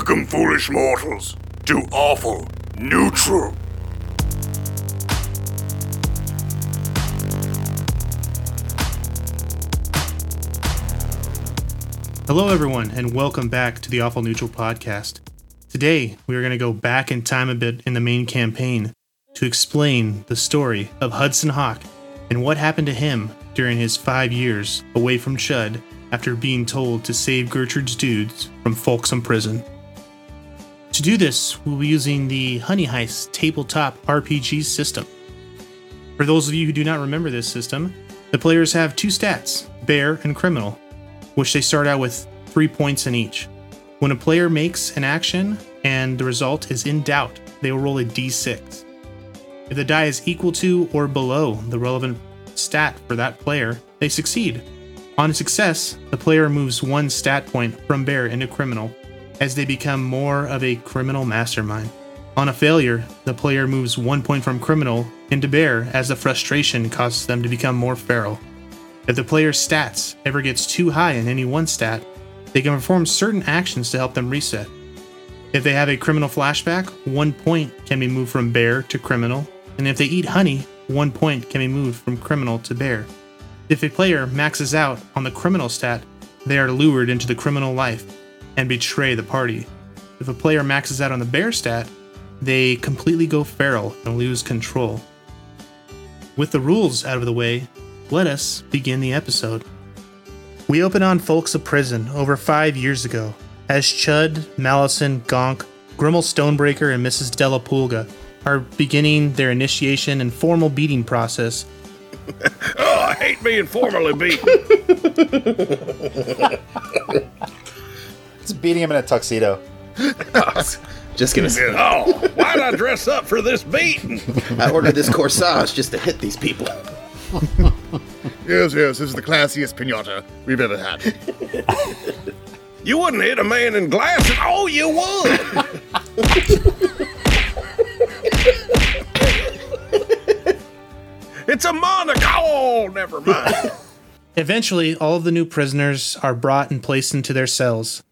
Welcome, foolish mortals, to Awful Neutral. Hello, everyone, and welcome back to the Awful Neutral podcast. Today, we are going to go back in time a bit in the main campaign to explain the story of Hudson Hawk and what happened to him during his five years away from Chud after being told to save Gertrude's dudes from Folksam Prison. To do this, we'll be using the Honey Heist tabletop RPG system. For those of you who do not remember this system, the players have two stats, Bear and Criminal, which they start out with three points in each. When a player makes an action and the result is in doubt, they will roll a d6. If the die is equal to or below the relevant stat for that player, they succeed. On a success, the player moves one stat point from bear into criminal as they become more of a criminal mastermind. On a failure, the player moves one point from criminal into bear as the frustration causes them to become more feral. If the player's stats ever gets too high in any one stat, they can perform certain actions to help them reset. If they have a criminal flashback, one point can be moved from bear to criminal, and if they eat honey, one point can be moved from criminal to bear. If a player maxes out on the criminal stat, they are lured into the criminal life and betray the party. If a player maxes out on the bear stat, they completely go feral and lose control. With the rules out of the way, let us begin the episode. We open on Folksam Prison over five years ago, as Chud, Malison, Gonk, Grimmel Stonebreaker, and Mrs. Della Pulga are beginning their initiation and formal beating process. Oh, I hate being formally beaten. It's beating him in a tuxedo. Just gonna say, oh, why'd I dress up for this beating? I ordered this corsage just to hit these people. Yes, yes, this is the classiest pinata we've ever had. You wouldn't hit a man in glasses. Oh, you would. it's a monocle. Oh, never mind. Eventually, all of the new prisoners are brought and placed into their cells.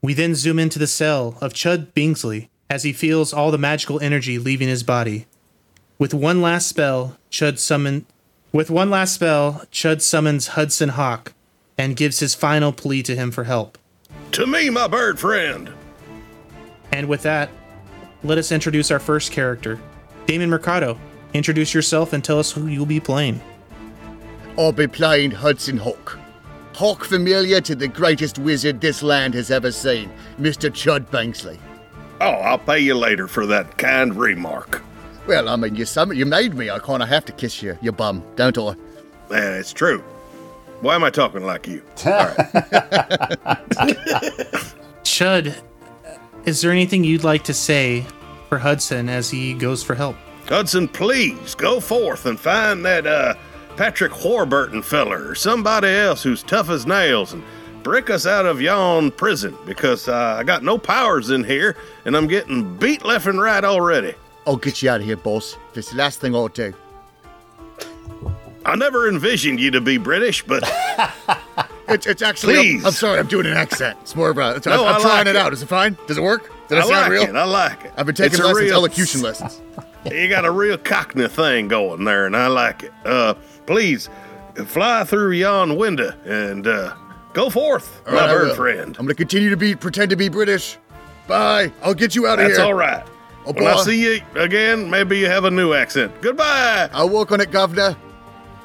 We then zoom into the cell of Chud Bingsley as he feels all the magical energy leaving his body. With one last spell, Chud summon with one last spell, Chud summons Hudson Hawk and gives his final plea to him for help. to me, my bird friend. And with that, let us introduce our first character. Damon Mercado, introduce yourself and tell us who you'll be playing. I'll be playing Hudson Hawk. Hawk familiar to the greatest wizard this land has ever seen, Mr. Chud Banksley. Oh, I'll pay you later for that kind remark. Well, I mean, you summoned, you made me. I kind of have to kiss you, you bum, don't I? Man, it's true. Why am I talking like you? Chud, is there anything you'd like to say for Hudson as he goes for help? Hudson, please go forth and find that uh, Patrick Warburton feller or somebody else who's tough as nails and brick us out of yon prison because uh, I got no powers in here and I'm getting beat left and right already. I'll get you out of here, boss. It's the last thing I'll do. I never envisioned you to be British, but It's, it's actually. I'm, Please. I'm sorry, I'm doing an accent. It's more of a. It's, No, I'm, I trying like it, it. out. Is it fine? Does it work? Does I it sound like real? it. I like it. I've been taking It's lessons, real- elocution lessons. You got a real cockney thing going there, and I like it. Uh, please fly through yon window and uh, go forth, All my right, I bird will. friend. I'm going to continue to be pretend to be British. Bye. I'll get you out of here. That's here. all right. Oh, when I boy. see you again, maybe you have a new accent. Goodbye. I'll work on it, Governor.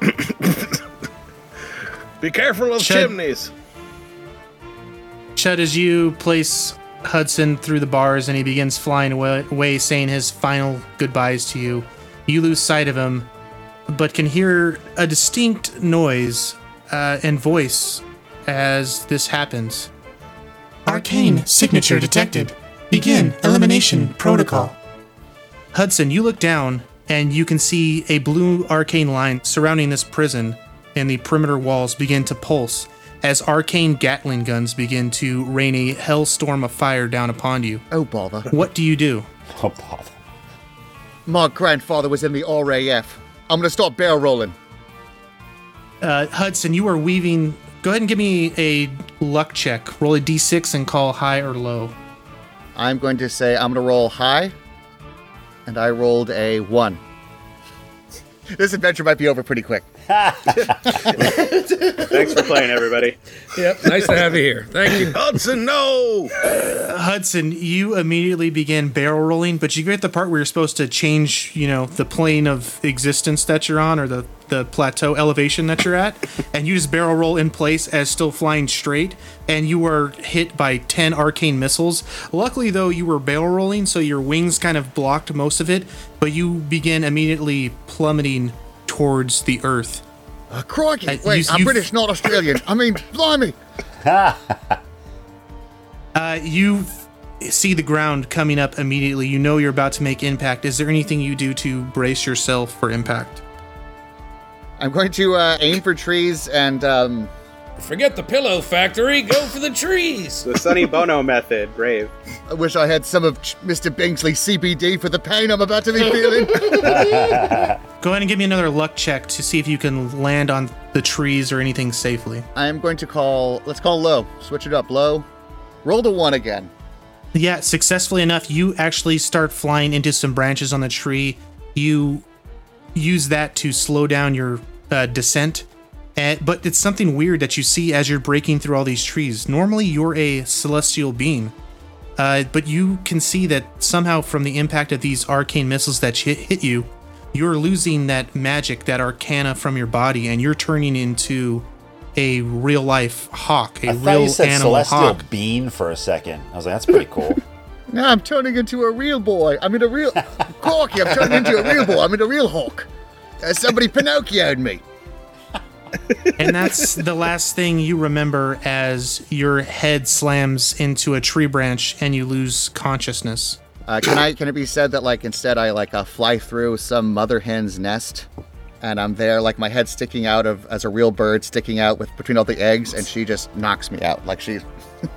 Be careful of Shed- chimneys. Chet, as you place Hudson through the bars and he begins flying away, away, saying his final goodbyes to you, you lose sight of him, but can hear a distinct noise uh, and voice as this happens. Arcane signature detected. Begin elimination protocol. Hudson, you look down and you can see a blue arcane line surrounding this prison, and the perimeter walls begin to pulse as arcane Gatling guns begin to rain a hellstorm of fire down upon you. Oh, bother. What do you do? Oh, bother. My grandfather was in the RAF. I'm going to start barrel rolling. Uh, Hudson, you are weaving. Go ahead and give me a luck check. Roll a d6 and call high or low. I'm going to say I'm going to roll high, and I rolled a one. This adventure might be over pretty quick. Thanks for playing, everybody. Yep. Nice to have you here. Thank you. Hudson, no! Hudson, you immediately begin barrel rolling, but you get the part where you're supposed to change, you know, the plane of existence that you're on or the, the plateau elevation that you're at, and you just barrel roll in place as still flying straight, and you are hit by 10 arcane missiles. Luckily, though, you were barrel rolling, so your wings kind of blocked most of it, but you begin immediately plummeting towards the earth. Uh, crikey! Uh, Wait, you- I'm you- British, not Australian. I mean, blimey! Uh, you see the ground coming up immediately. You know you're about to make impact. Is there anything you do to brace yourself for impact? I'm going to uh, aim for trees and um, Forget the pillow factory. Go for the trees. The Sonny Bono method, brave. I wish I had some of Ch- Mr. Bingsley's CBD for the pain I'm about to be feeling. Go ahead and give me another luck check to see if you can land on the trees or anything safely. I am going to call. Let's call low. Switch it up. Low. Roll the one again. Yeah, successfully enough, you actually start flying into some branches on the tree. You use that to slow down your uh, descent. And, but it's something weird that you see as you're breaking through all these trees. Normally, you're a celestial being, uh, but you can see that somehow from the impact of these arcane missiles that hit, hit you, you're losing that magic, that arcana from your body, and you're turning into a real life hawk, a I thought real you said animal celestial hawk. bean for a second. I was like, that's pretty cool. Now I'm turning into a real boy. I'm in a real. Corky, I'm turning into a real boy. I'm in a real hawk. Uh, somebody Pinocchioed me. And that's the last thing you remember as your head slams into a tree branch and you lose consciousness. Uh, can I? Can it be said that like instead I like uh, fly through some mother hen's nest, and I'm there like my head sticking out of as a real bird sticking out with between all the eggs, and she just knocks me out like she.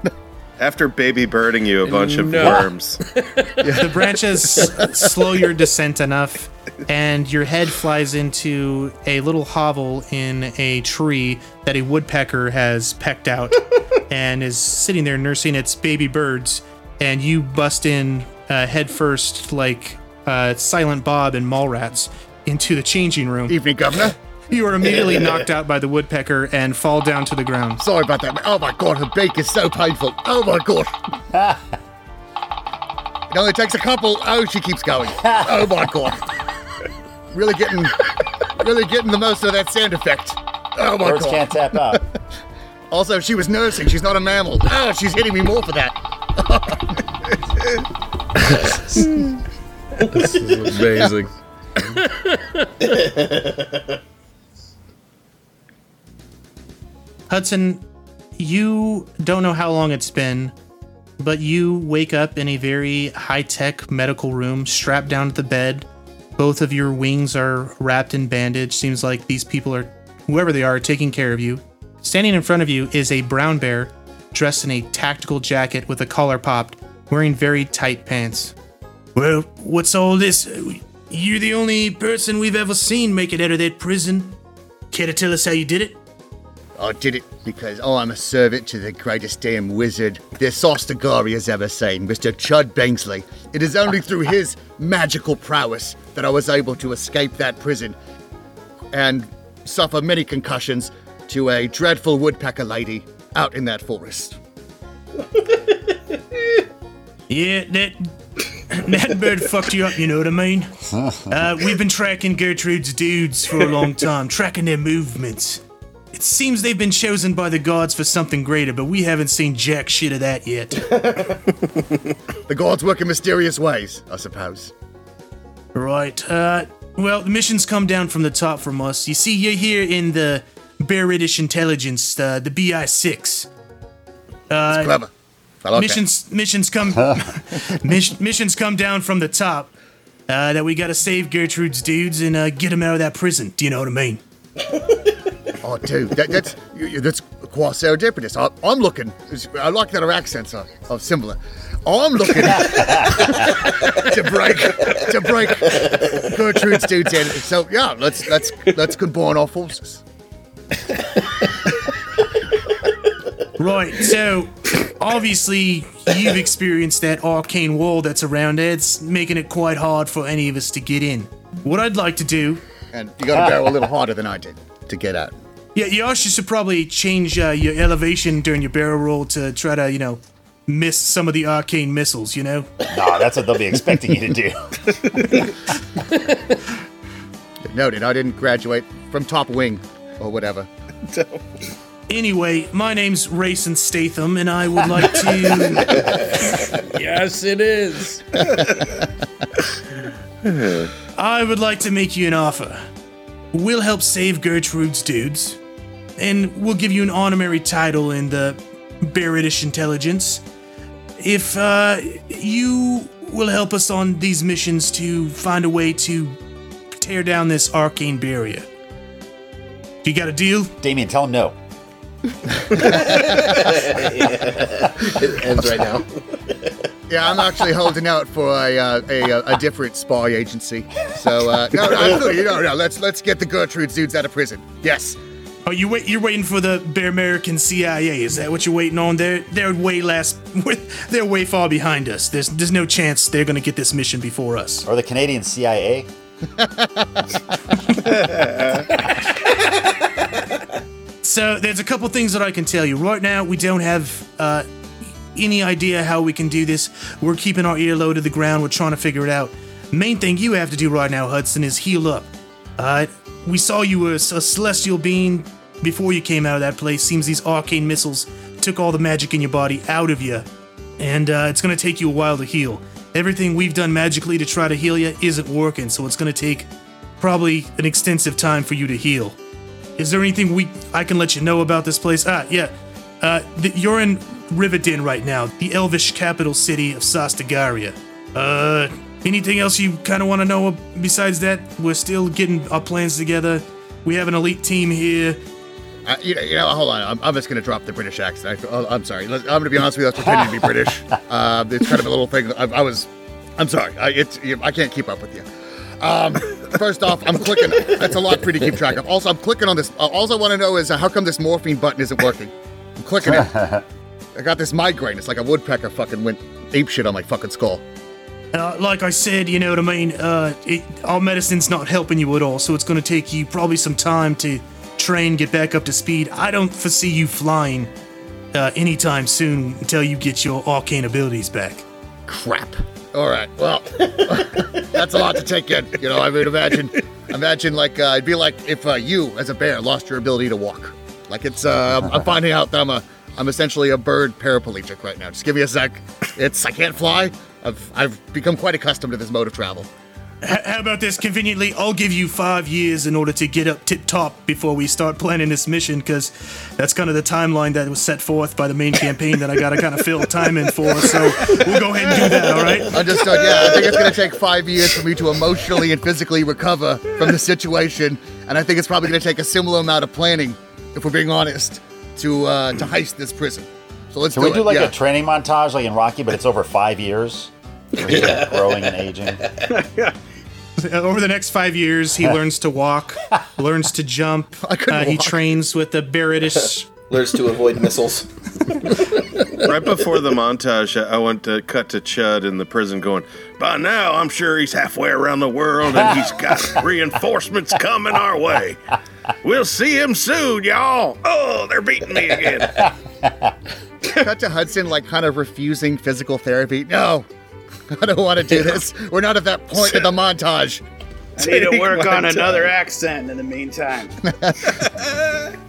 After baby birding you a bunch of No. worms. The branches slow your descent enough, and your head flies into a little hovel in a tree that a woodpecker has pecked out and is sitting there nursing its baby birds. And you bust in uh, head first, like uh, Silent Bob and Mallrats, into the changing room. Evening, Governor. You are immediately knocked out by the woodpecker and fall down to the ground. Sorry about that. Oh my god, her beak is so painful. Oh my god. it only takes a couple. Oh, she keeps going. Oh my god. Really getting, really getting the most of that sound effect. Oh my Birds god. can't tap out. Also, she was nursing. She's not a mammal. Oh, she's hitting me more for that. This is amazing. Hudson, you don't know how long it's been, but you wake up in a very high tech medical room, strapped down to the bed. Both of your wings are wrapped in bandage. Seems like these people are, whoever they are, taking care of you. Standing in front of you is a brown bear dressed in a tactical jacket with a collar popped, wearing very tight pants. Well, what's all this? You're the only person we've ever seen make it out of that prison. Care to tell us how you did it? I did it because oh, I'm a servant to the greatest damn wizard this Ostagari has ever seen, Mr. Chud Bangsley. It is only through his magical prowess that I was able to escape that prison and suffer many concussions to a dreadful woodpecker lady out in that forest. Yeah, that that bird fucked you up. You know what I mean? Uh, we've been tracking Gertrude's dudes for a long time, tracking their movements. It seems they've been chosen by the gods for something greater, but we haven't seen jack shit of that yet. The gods work in mysterious ways, I suppose. right. Uh, well, the mission's come down from the top from us. You see, you're here in the British Intelligence, uh, the BI-6. Uh, Clever. I like that. missions missions come mis- missions come down from the top uh, that we gotta save Gertrude's dudes and uh, get them out of that prison. Do you know what I mean? Oh, dude, that, that's you- that's quite serendipitous. I, I'm looking. I like that our accents are, uh, are similar. I'm looking to break to break Gertrude's dude's head. So yeah, let's let's let's combine our forces. Right. So obviously you've experienced that arcane wall that's around. It's making it quite hard for any of us to get in. What I'd like to do, And you gotta barrel a little harder than I did to get out. yeah, you also should probably change uh, your elevation during your barrel roll to try to, you know, miss some of the arcane missiles. You know. Nah, that's what they'll be expecting you to do. Noted, I didn't graduate from top wing or whatever. Anyway, my name's Rayson Statham, and I would like to. Yes, it is. I would like to make you an offer. We'll help save Gertrude's dudes, and we'll give you an honorary title in the Barretish Intelligence. If uh, you will help us on these missions to find a way to tear down this arcane barrier. You got a deal? Damien, tell him no. It ends right now. Yeah, I'm actually holding out for a uh, a, uh, a different spy agency. So uh, no, no, absolutely, no, no. Let's let's get the Gertrude dudes out of prison. Yes. Oh, you wait. You're waiting for the Bear American CIA. Is that what you're waiting on? They're they're way last. They're way far behind us. There's there's no chance they're gonna get this mission before us. Or the Canadian CIA. So there's a couple things that I can tell you right now. We don't have uh, any idea how we can do this. We're keeping our ear low to the ground. We're trying to figure it out. Main thing you have to do right now, Hudson, is heal up. Uh, we saw you were a celestial being before you came out of that place. Seems these arcane missiles took all the magic in your body out of you, and uh, it's gonna take you a while to heal. Everything we've done magically to try to heal you isn't working, so it's gonna take probably an extensive time for you to heal. Is there anything we I can let you know about this place? Ah, yeah. Uh, th- you're in Rivendell right now, the elvish capital city of Sastagaria. Uh, anything else you kind of want to know besides that? We're still getting our plans together. We have an elite team here. Uh, you, know, you know, hold on. I'm, I'm just gonna drop the British accent. I, oh, I'm sorry. I'm gonna be honest with you. I was pretending to be British. Uh, it's kind of a little thing. I, I was. I'm sorry. I, it's. I can't keep up with you. Um, first off, I'm clicking. That's a lot for you to keep track of. Also, I'm clicking on this. Uh, all I want to know is uh, how come this morphine button isn't working? I'm clicking it. I got this migraine. It's like a woodpecker fucking went ape shit on my fucking skull. Uh, like I said, you know what I mean. Uh, it, our medicine's not helping you at all, so it's going to take you probably some time to train, get back up to speed. I don't foresee you flying uh, anytime soon until you get your arcane abilities back. Crap. All right. Well, that's a lot to take in. You know, I mean, imagine, imagine like uh, it'd be like if uh, you, as a bear, lost your ability to walk. Like it's, uh, I'm- finding out that I'm a, I'm essentially a bird paraplegic right now. Just give me a sec. It's, I can't fly. I've, I've become quite accustomed to this mode of travel. H- how about this? Conveniently, I'll give you five years in order to get up tip top before we start planning this mission, because that's kind of the timeline that was set forth by the main campaign that I got to kind of fill time in for. So we'll go ahead and do that. All right. Understood. Yeah, I think it's going to take five years for me to emotionally and physically recover from the situation, and I think it's probably going to take a similar amount of planning, if we're being honest, to uh, to heist this prison. So let's Can do we do it. like yeah. a training montage like in Rocky, but it's over five years? Where he's like growing and aging. Over the next five years, he learns to walk, learns to jump. couldn't Uh, he walk. trains with the Barretish. Learns to avoid missiles. right before the montage, I I went to cut to Chud in the prison going, By now, I'm sure he's halfway around the world and he's got reinforcements coming our way. We'll see him soon, y'all. Oh, they're beating me again. Cut to Hudson, like kind of refusing physical therapy. No, I don't want to do this. We're not at that point in the montage. I need to work my on another accent in the meantime.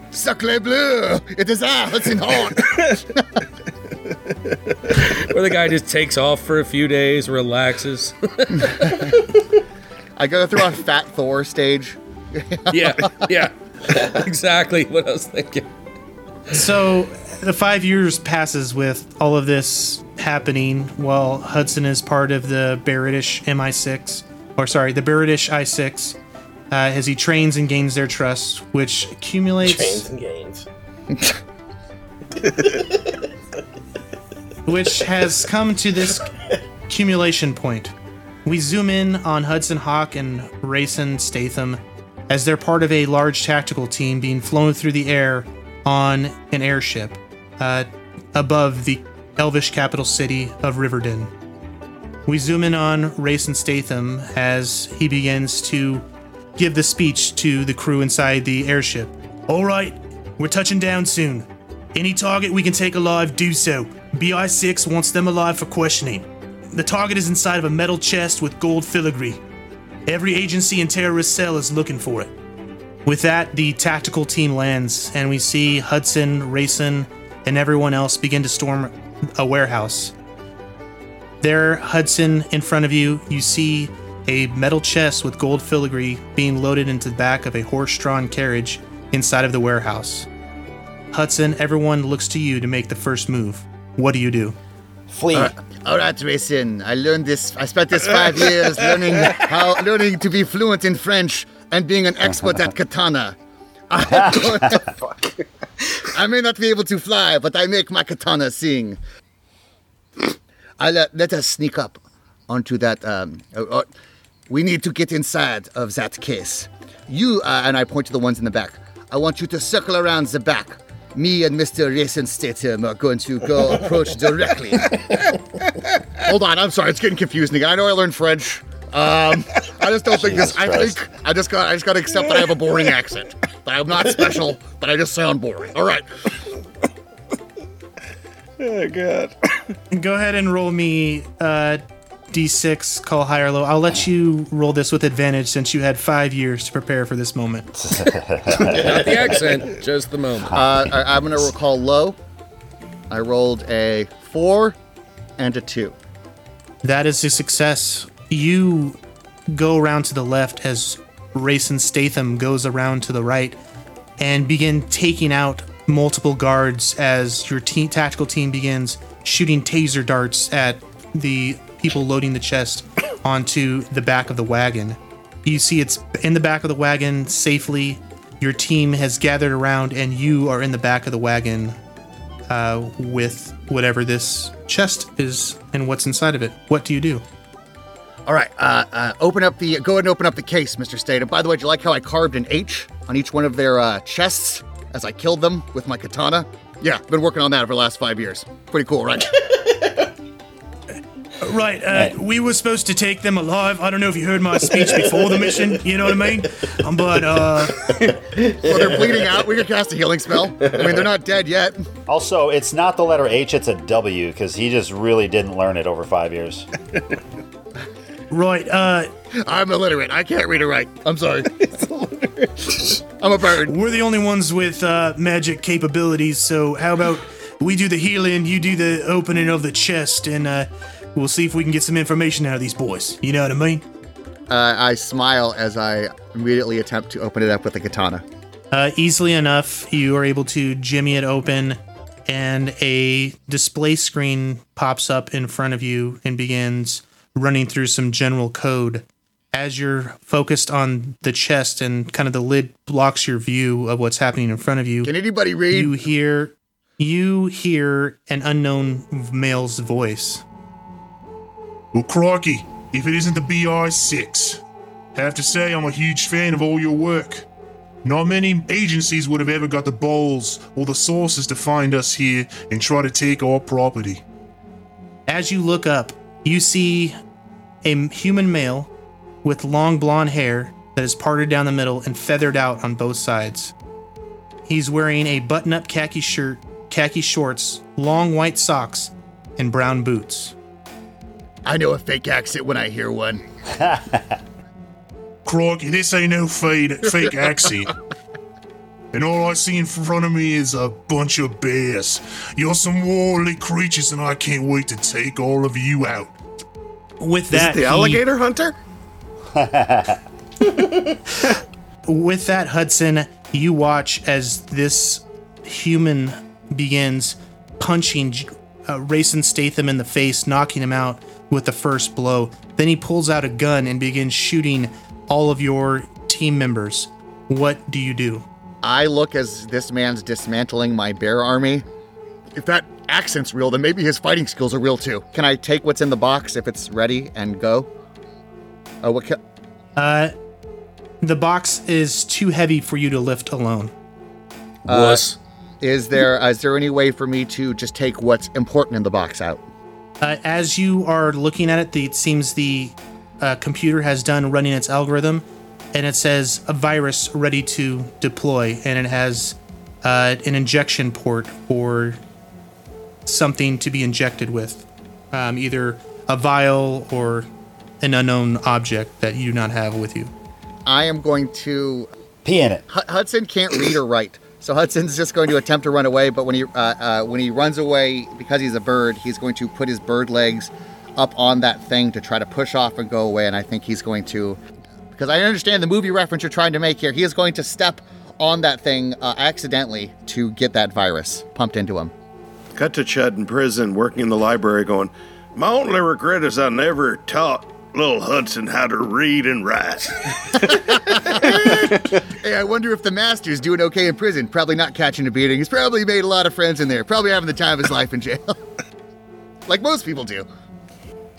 Sacre bleu! It is I, Hudson Hawk. Where the guy just takes off for a few days, relaxes. I go through a Fat Thor stage. yeah, yeah. Exactly what I was thinking. So the five years passes with all of this happening while Hudson is part of the Barretish MI6, or sorry, the Barretish I6, uh, as he trains and gains their trust, which accumulates. Chains and gains. which has come to this accumulation point. We zoom in on Hudson Hawk and Rayson Statham as they're part of a large tactical team being flown through the air on an airship uh, above the elvish capital city of Riverdin. We zoom in on Rayson Statham as he begins to give the speech to the crew inside the airship. All right, we're touching down soon. Any target we can take alive, do so. BI 6 wants them alive for questioning. The target is inside of a metal chest with gold filigree. Every agency and terrorist cell is looking for it. With that, the tactical team lands, and we see Hudson, Rayson, and everyone else begin to storm a warehouse. There, Hudson, in front of you, you see a metal chest with gold filigree being loaded into the back of a horse drawn carriage inside of the warehouse. Hudson, everyone looks to you to make the first move. What do you do? Flee. All right, Rayson. I learned this. I spent this five years learning how, learning to be fluent in French and being an expert at katana. I, I may not be able to fly, but I make my katana sing. I let, let us sneak up onto that. Um, uh, uh, we need to get inside of that case. You uh, and I point to the ones in the back. I want you to circle around the back. Me and Mr. Rayson Statham are going to go approach directly. Hold on, I'm sorry, it's getting confusing. I know I learned French. Um, I just don't think this. I Jesus think I just got. I just got to accept that I have a boring accent. That I'm not special. That I just sound boring. All right. Oh god. Go ahead and roll me uh, d6, call high or low. I'll let you roll this with advantage since you had five years to prepare for this moment. Not the accent, just the moment. Uh, I, I'm gonna recall low. I rolled a four and a two. That is a success. You go around to the left as Rayson Statham goes around to the right and begin taking out multiple guards as your team, tactical team begins shooting taser darts at the people loading the chest onto the back of the wagon. You see it's in the back of the wagon safely. Your team has gathered around, and you are in the back of the wagon uh, with whatever this chest is and what's inside of it. What do you do? All right. Uh, uh, open up the. Go ahead and open up the case, Mr. Statham. By the way, do you like how I carved an H on each one of their uh, chests as I killed them with my katana? Yeah, been working on that for the last five years. Pretty cool, right? Right, uh, we were supposed to take them alive. I don't know if you heard my speech before the mission, you know what I mean? Um, but, uh, well, they're bleeding out. We could cast a healing spell. I mean, they're not dead yet. Also, it's not the letter H, it's a W, because he just really didn't learn it over five years. right, uh, I'm illiterate. I can't read or write. I'm sorry. I'm a bird. we're the only ones with, uh, magic capabilities, so how about we do the healing, you do the opening of the chest, and, uh, we'll see if we can get some information out of these boys. You know what I mean? Uh, I smile as I immediately attempt to open it up with a katana. Uh, easily enough, you are able to jimmy it open, and a display screen pops up in front of you and begins running through some general code. As you're focused on the chest and kind of the lid blocks your view of what's happening in front of you, Can anybody read? you hear you hear an unknown male's voice. Well, crikey, if it isn't the BI6. Have to say, I'm a huge fan of all your work. Not many agencies would have ever got the balls or the sources to find us here and try to take our property. As you look up, you see a human male with long blonde hair that is parted down the middle and feathered out on both sides. He's wearing a button up khaki shirt, khaki shorts, long white socks, and brown boots. I know a fake accent when I hear one. Crikey, this ain't no fake, fake accent. And all I see in front of me is a bunch of bears. You're some warlike creatures, and I can't wait to take all of you out. With Is that, it the he- alligator hunter? with that, Hudson, you watch as this human begins punching uh, Rayson Statham in the face, knocking him out with the first blow. Then he pulls out a gun and begins shooting all of your team members. What do you do? I look as this man's dismantling my bear army. If that accent's real, then maybe his fighting skills are real too. Can I take what's in the box if it's ready and go? Oh, what? Ca- Uh, the box is too heavy for you to lift alone. Wuss. Is there is there any way for me to just take what's important in the box out? Uh, as you are looking at it, the, it seems the uh, computer has done running its algorithm, and it says a virus ready to deploy, and it has uh, an injection port for something to be injected with, um, either a vial or an unknown object that you do not have with you. I am going to. Pee in it. Hu- Hudson can't read or write, so Hudson's just going to attempt to run away. But when he uh, uh, when he runs away, because he's a bird, he's going to put his bird legs up on that thing to try to push off and go away. And I think he's going to, because I understand the movie reference you're trying to make here. He is going to step on that thing uh, accidentally to get that virus pumped into him. Cut to Chud in prison, working in the library, going, My only regret is I never taught little Hudson how to read and write. Hey, I wonder if the master's doing okay in prison. Probably not catching a beating. He's probably made a lot of friends in there. Probably having the time of his life in jail. like most people do.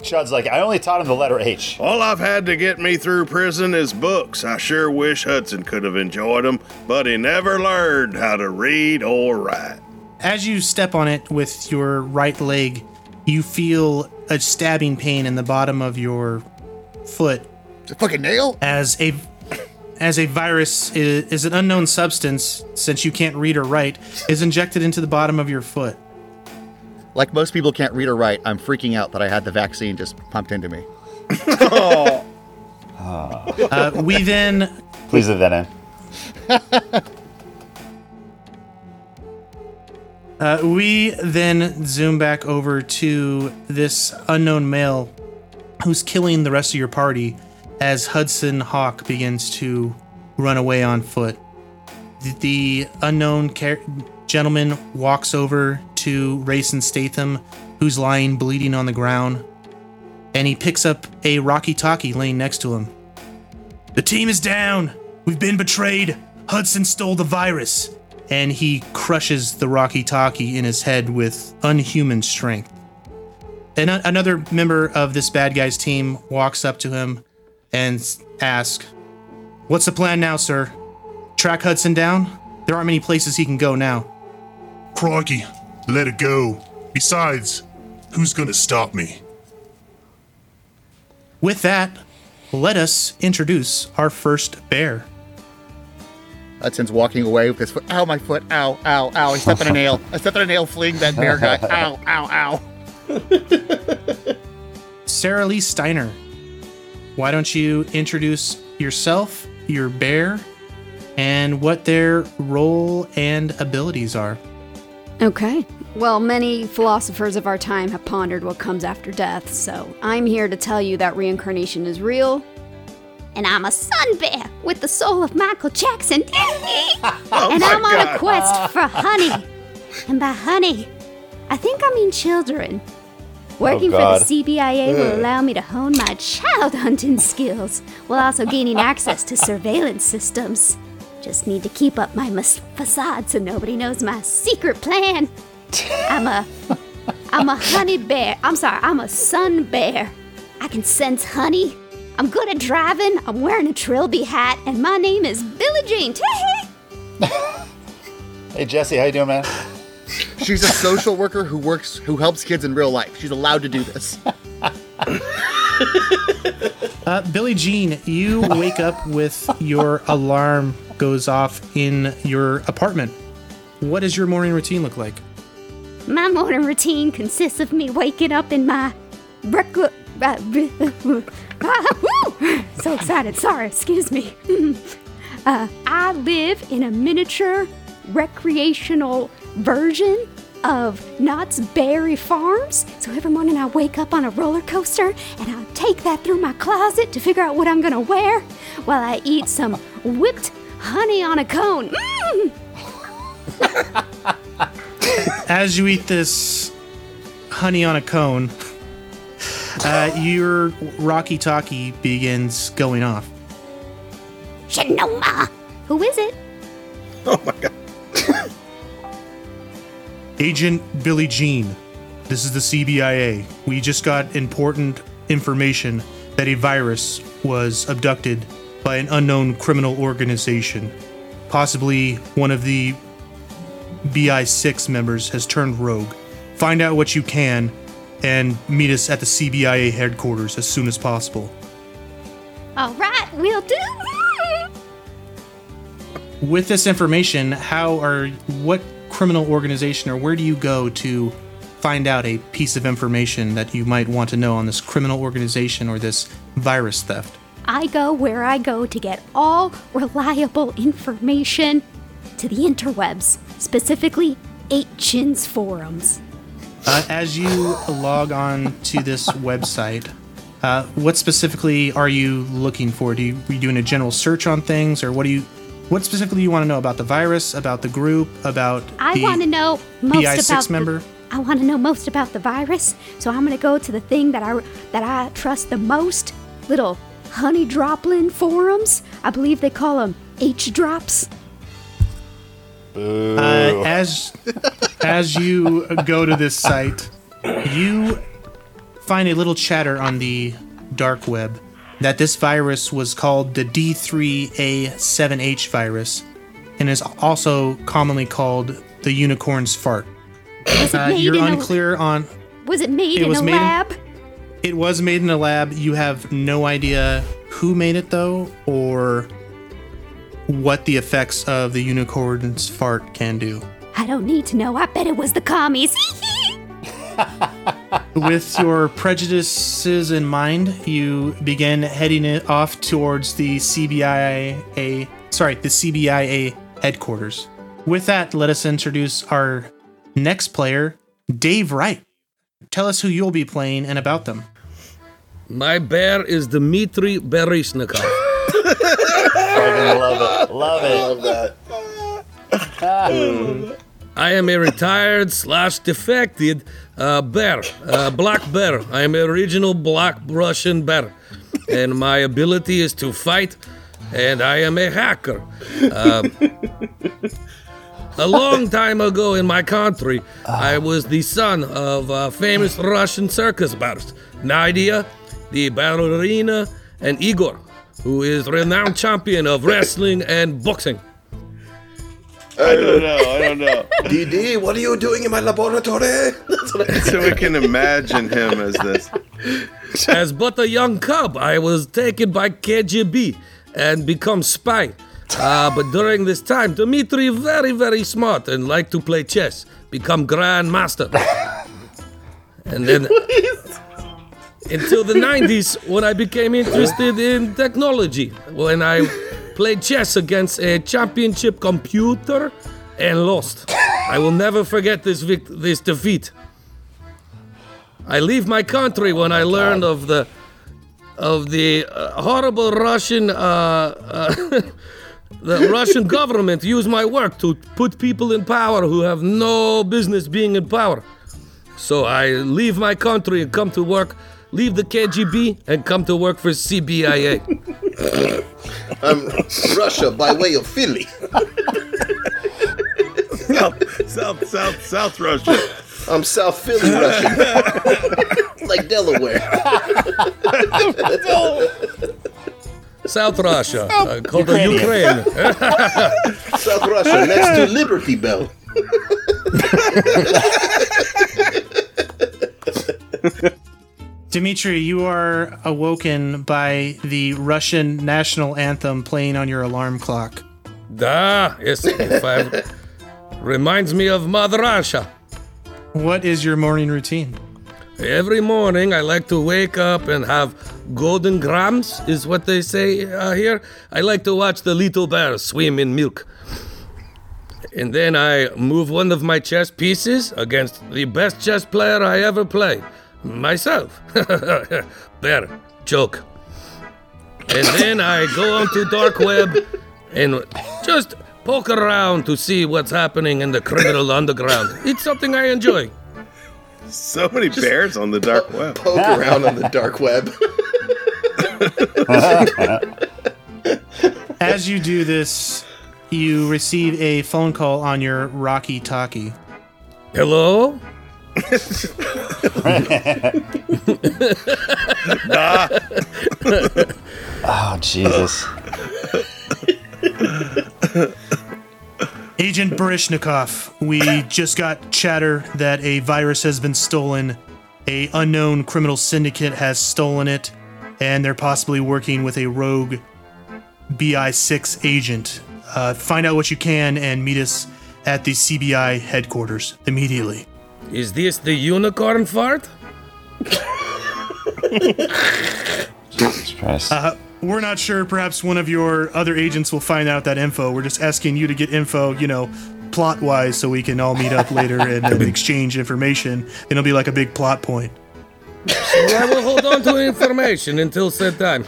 Chud's like, I only taught him the letter H. All I've had to get me through prison is books. I sure wish Hudson could have enjoyed them, but he never learned how to read or write. As you step on it with your right leg, you feel a stabbing pain in the bottom of your foot It's a fucking nail. as a as a virus is, is an unknown substance since you can't read or write is injected into the bottom of your foot. Like most people can't read or write, I'm freaking out that I had the vaccine just pumped into me. Uh, we then Please leave that in. uh, we then zoom back over to this unknown male who's killing the rest of your party as Hudson Hawk begins to run away on foot. The, the unknown car- gentleman walks over to Rayson Statham, who's lying bleeding on the ground, and he picks up a Rocky Talkie laying next to him. The team is down. We've been betrayed. Hudson stole the virus. And he crushes the Rocky Talkie in his head with unhuman strength. And a- another member of this bad guy's team walks up to him and asks, What's the plan now, sir? Track Hudson down? There aren't many places he can go now. Crikey, let it go. Besides, who's gonna stop me? With that, let us introduce our first bear. Hudson's walking away with his foot. Ow, my foot. Ow, ow, ow. I stepped on a nail. I stepped on a nail fleeing that bear guy. Ow, ow, ow. Sarah Lee Steiner. Why don't you introduce yourself, your bear, and what their role and abilities are? Okay. Well, many philosophers of our time have pondered what comes after death, so I'm here to tell you that reincarnation is real. And I'm a sun bear with the soul of Michael Jackson. and I'm on a quest for honey. And by honey, I think I mean children. Working for the CBIA will allow me to hone my child hunting skills while also gaining access to surveillance systems. Just need to keep up my mas- facade so nobody knows my secret plan. I'm a I'm a honey bear. I'm sorry, I'm a sun bear. I can sense honey. I'm good at driving. I'm wearing a trilby hat, and my name is Billie Jean. Hey Jesse, how you doing, man? She's a social worker who works, who helps kids in real life. She's allowed to do this. Uh, Billie Jean, you wake up with your alarm goes off in your apartment. What does your morning routine look like? My morning routine consists of me waking up in my breakfast. so excited. Sorry, excuse me. uh, I live in a miniature recreational version of Knott's Berry Farms. So every morning I wake up on a roller coaster and I take that through my closet to figure out what I'm gonna wear while I eat some whipped honey on a cone. Mm! As you eat this honey on a cone, uh, your Rocky Talkie begins going off. Shinoma! Who is it? Oh my god. Agent Billy Jean, this is the CBIA. We just got important information that a virus was abducted by an unknown criminal organization, possibly one of the BI6 members has turned rogue. Find out what you can and meet us at the CBIA headquarters as soon as possible. All right, we'll do. With this information, how are what criminal organization or where do you go to find out a piece of information that you might want to know on this criminal organization or this virus theft? I go where I go to get all reliable information to the interwebs, specifically 8chins forums. Uh, as you log on to this website, uh, what specifically are you looking for? Do you, are you doing a general search on things, or what do you? What specifically do you want to know about the virus, about the group, about I the want to know most BI6 about the- member? I want to know most about the virus, so I'm gonna go to the thing that I that I trust the most. Little honey droplin forums. I believe they call them H drops. Uh, as as you go to this site, you find a little chatter on the dark web that this virus was called the D3A7H virus and is also commonly called the unicorn's fart. Was it Uh, you're in unclear on. Was it made It in was a made in- lab? It was made in a lab. You have no idea who made it though, or what the effects of the unicorn's fart can do. I don't need to know. I bet it was the commies. With your prejudices in mind, you begin heading it off towards the CBIA, sorry, the CBIA headquarters. With that, let us introduce our next player, Dave Wright. Tell us who you'll be playing and about them. My bear is Dmitry Bereshnikov. Fucking love it. Love it. Love that. I am a retired slash defected uh, bear, uh, black bear. I am a original black Russian bear, and my ability is to fight, and I am a hacker. Um, a long time ago in my country, I was the son of uh, famous Russian circus bears, Nadia, the ballerina, and Igor, who is renowned champion of wrestling and boxing. I don't know. I don't know. DD, what are you doing in my laboratory? That's what I so we can imagine him as this. As but a young cub, I was taken by KGB and become spy. Uh, but during this time, Dmitry very, very smart and like to play chess, become grand master. And then until the 90s when I became interested in technology, when I played chess against a championship computer and lost. I will never forget this vict- this defeat. I leave my country when I learned of the of the uh, horrible Russian uh, uh, the Russian government use my work to put people in power who have no business being in power. So I leave my country and come to work, leave the KGB and come to work for CBIA. I'm Russia by way of Philly. South, South, South, South Russia. I'm South Philly Russian. like Delaware. South Russia, uh, called the Ukrainian. Ukraine. South Russia, next to Liberty Bell. Dimitri, you are awoken by the Russian national anthem playing on your alarm clock. Da, yes, reminds me of Mother Russia. What is your morning routine? Every morning I like to wake up and have golden grams, is what they say uh, here. I like to watch the little bears swim in milk. And then I move one of my chess pieces against the best chess player I ever played. Myself. Bear. Joke. And then I go onto dark web and just poke around to see what's happening in the criminal underground. It's something I enjoy. So many bears on the dark web. Poke around on the dark web. As you do this, you receive a phone call on your Rocky Talkie. Hello? Oh, Jesus. Agent Barishnikov, we just got chatter that a virus has been stolen. A unknown criminal syndicate has stolen it, and they're possibly working with a rogue BI6 agent. Uh, find out what you can and meet us at the CBI headquarters immediately. Is this the unicorn fart? Jesus Christ. Uh, we're not sure. Perhaps one of your other agents will find out that info. We're just asking you to get info, you know, plot wise, so we can all meet up later and, and exchange information. And it'll be like a big plot point. I will hold on to information until said time.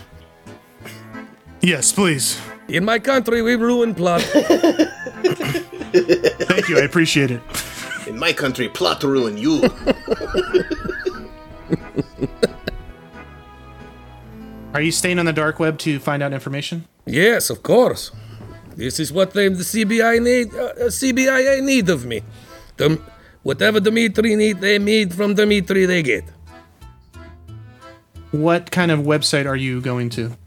Yes, please. In my country, we ruin plot. Thank you. I appreciate it. In my country, plot to ruin you. Are you staying on the dark web to find out information? Yes, of course. This is what they, the CBI need. Uh, uh, CBIA need of me. Dem- whatever Dimitri need, they need from Dimitri. They get. What kind of website are you going to?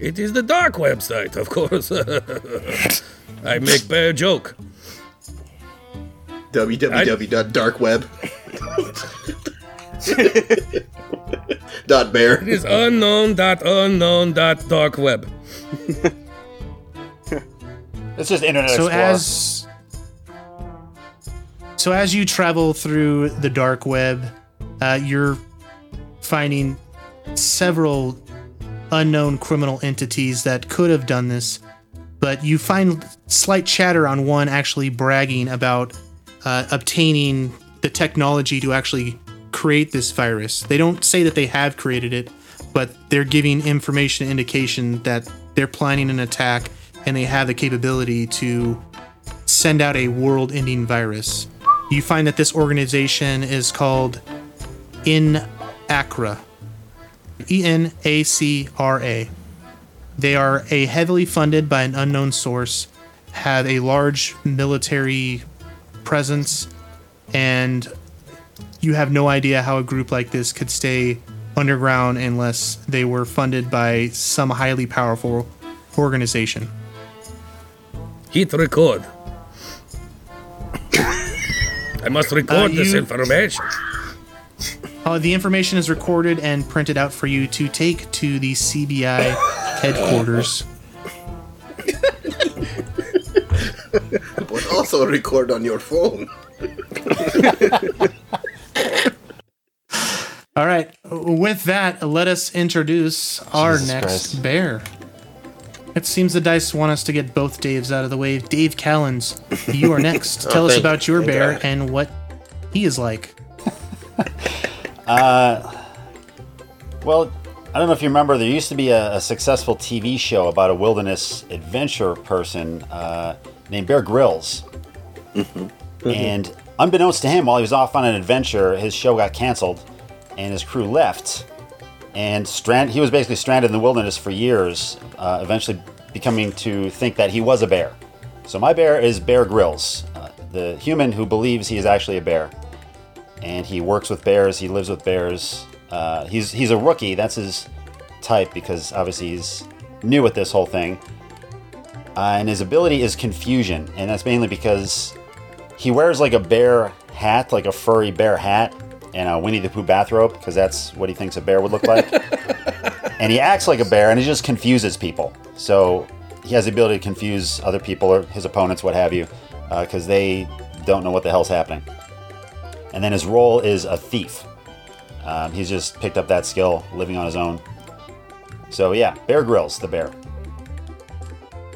It is the dark website, of course. I make bad joke. www.darkweb. dot bear. It is unknown dot unknown dot dark web. It's just Internet so Explorer. as so as you travel through the dark web, uh, you're finding several unknown criminal entities that could have done this, but you find slight chatter on one actually bragging about uh, obtaining the technology to actually create this virus. They don't say that they have created it, but they're giving information indication that they're planning an attack and they have the capability to send out a world ending virus. You find that this organization is called ENACRA. E N A C R A. They are a heavily funded by an unknown source, have a large military presence, and you have no idea how a group like this could stay underground unless they were funded by some highly powerful organization. Hit record. I must record Uh, this you- information. Uh, the information is recorded and printed out for you to take to the CBI headquarters. But also record on your phone. All right. With that, let us introduce our Jesus next Christ. bear. It seems the dice want us to get both Daves out of the way. Dave Callens, you are next. Oh, Tell us thank about your Thank bear God. and what he is like. Uh, well, I don't know if you remember, there used to be a, a successful TV show about a wilderness adventure person uh, named Bear Grylls. And unbeknownst to him, while he was off on an adventure, his show got canceled and his crew left. And strand- he was basically stranded in the wilderness for years, uh, eventually becoming to think that he was a bear. So my bear is Bear Grylls, uh, the human who believes he is actually a bear and he works with bears. He lives with bears. Uh, he's he's a rookie. That's his type because obviously he's new at this whole thing. Uh, and his ability is confusion, and that's mainly because he wears like a bear hat, like a furry bear hat, and a Winnie the Pooh bathrobe because that's what he thinks a bear would look like. and he acts like a bear, and he just confuses people. So he has the ability to confuse other people or his opponents, what have you, because they don't know what the hell's happening and then his role is a thief. Um, he's just picked up that skill living on his own. So yeah, Bear Grylls, the bear.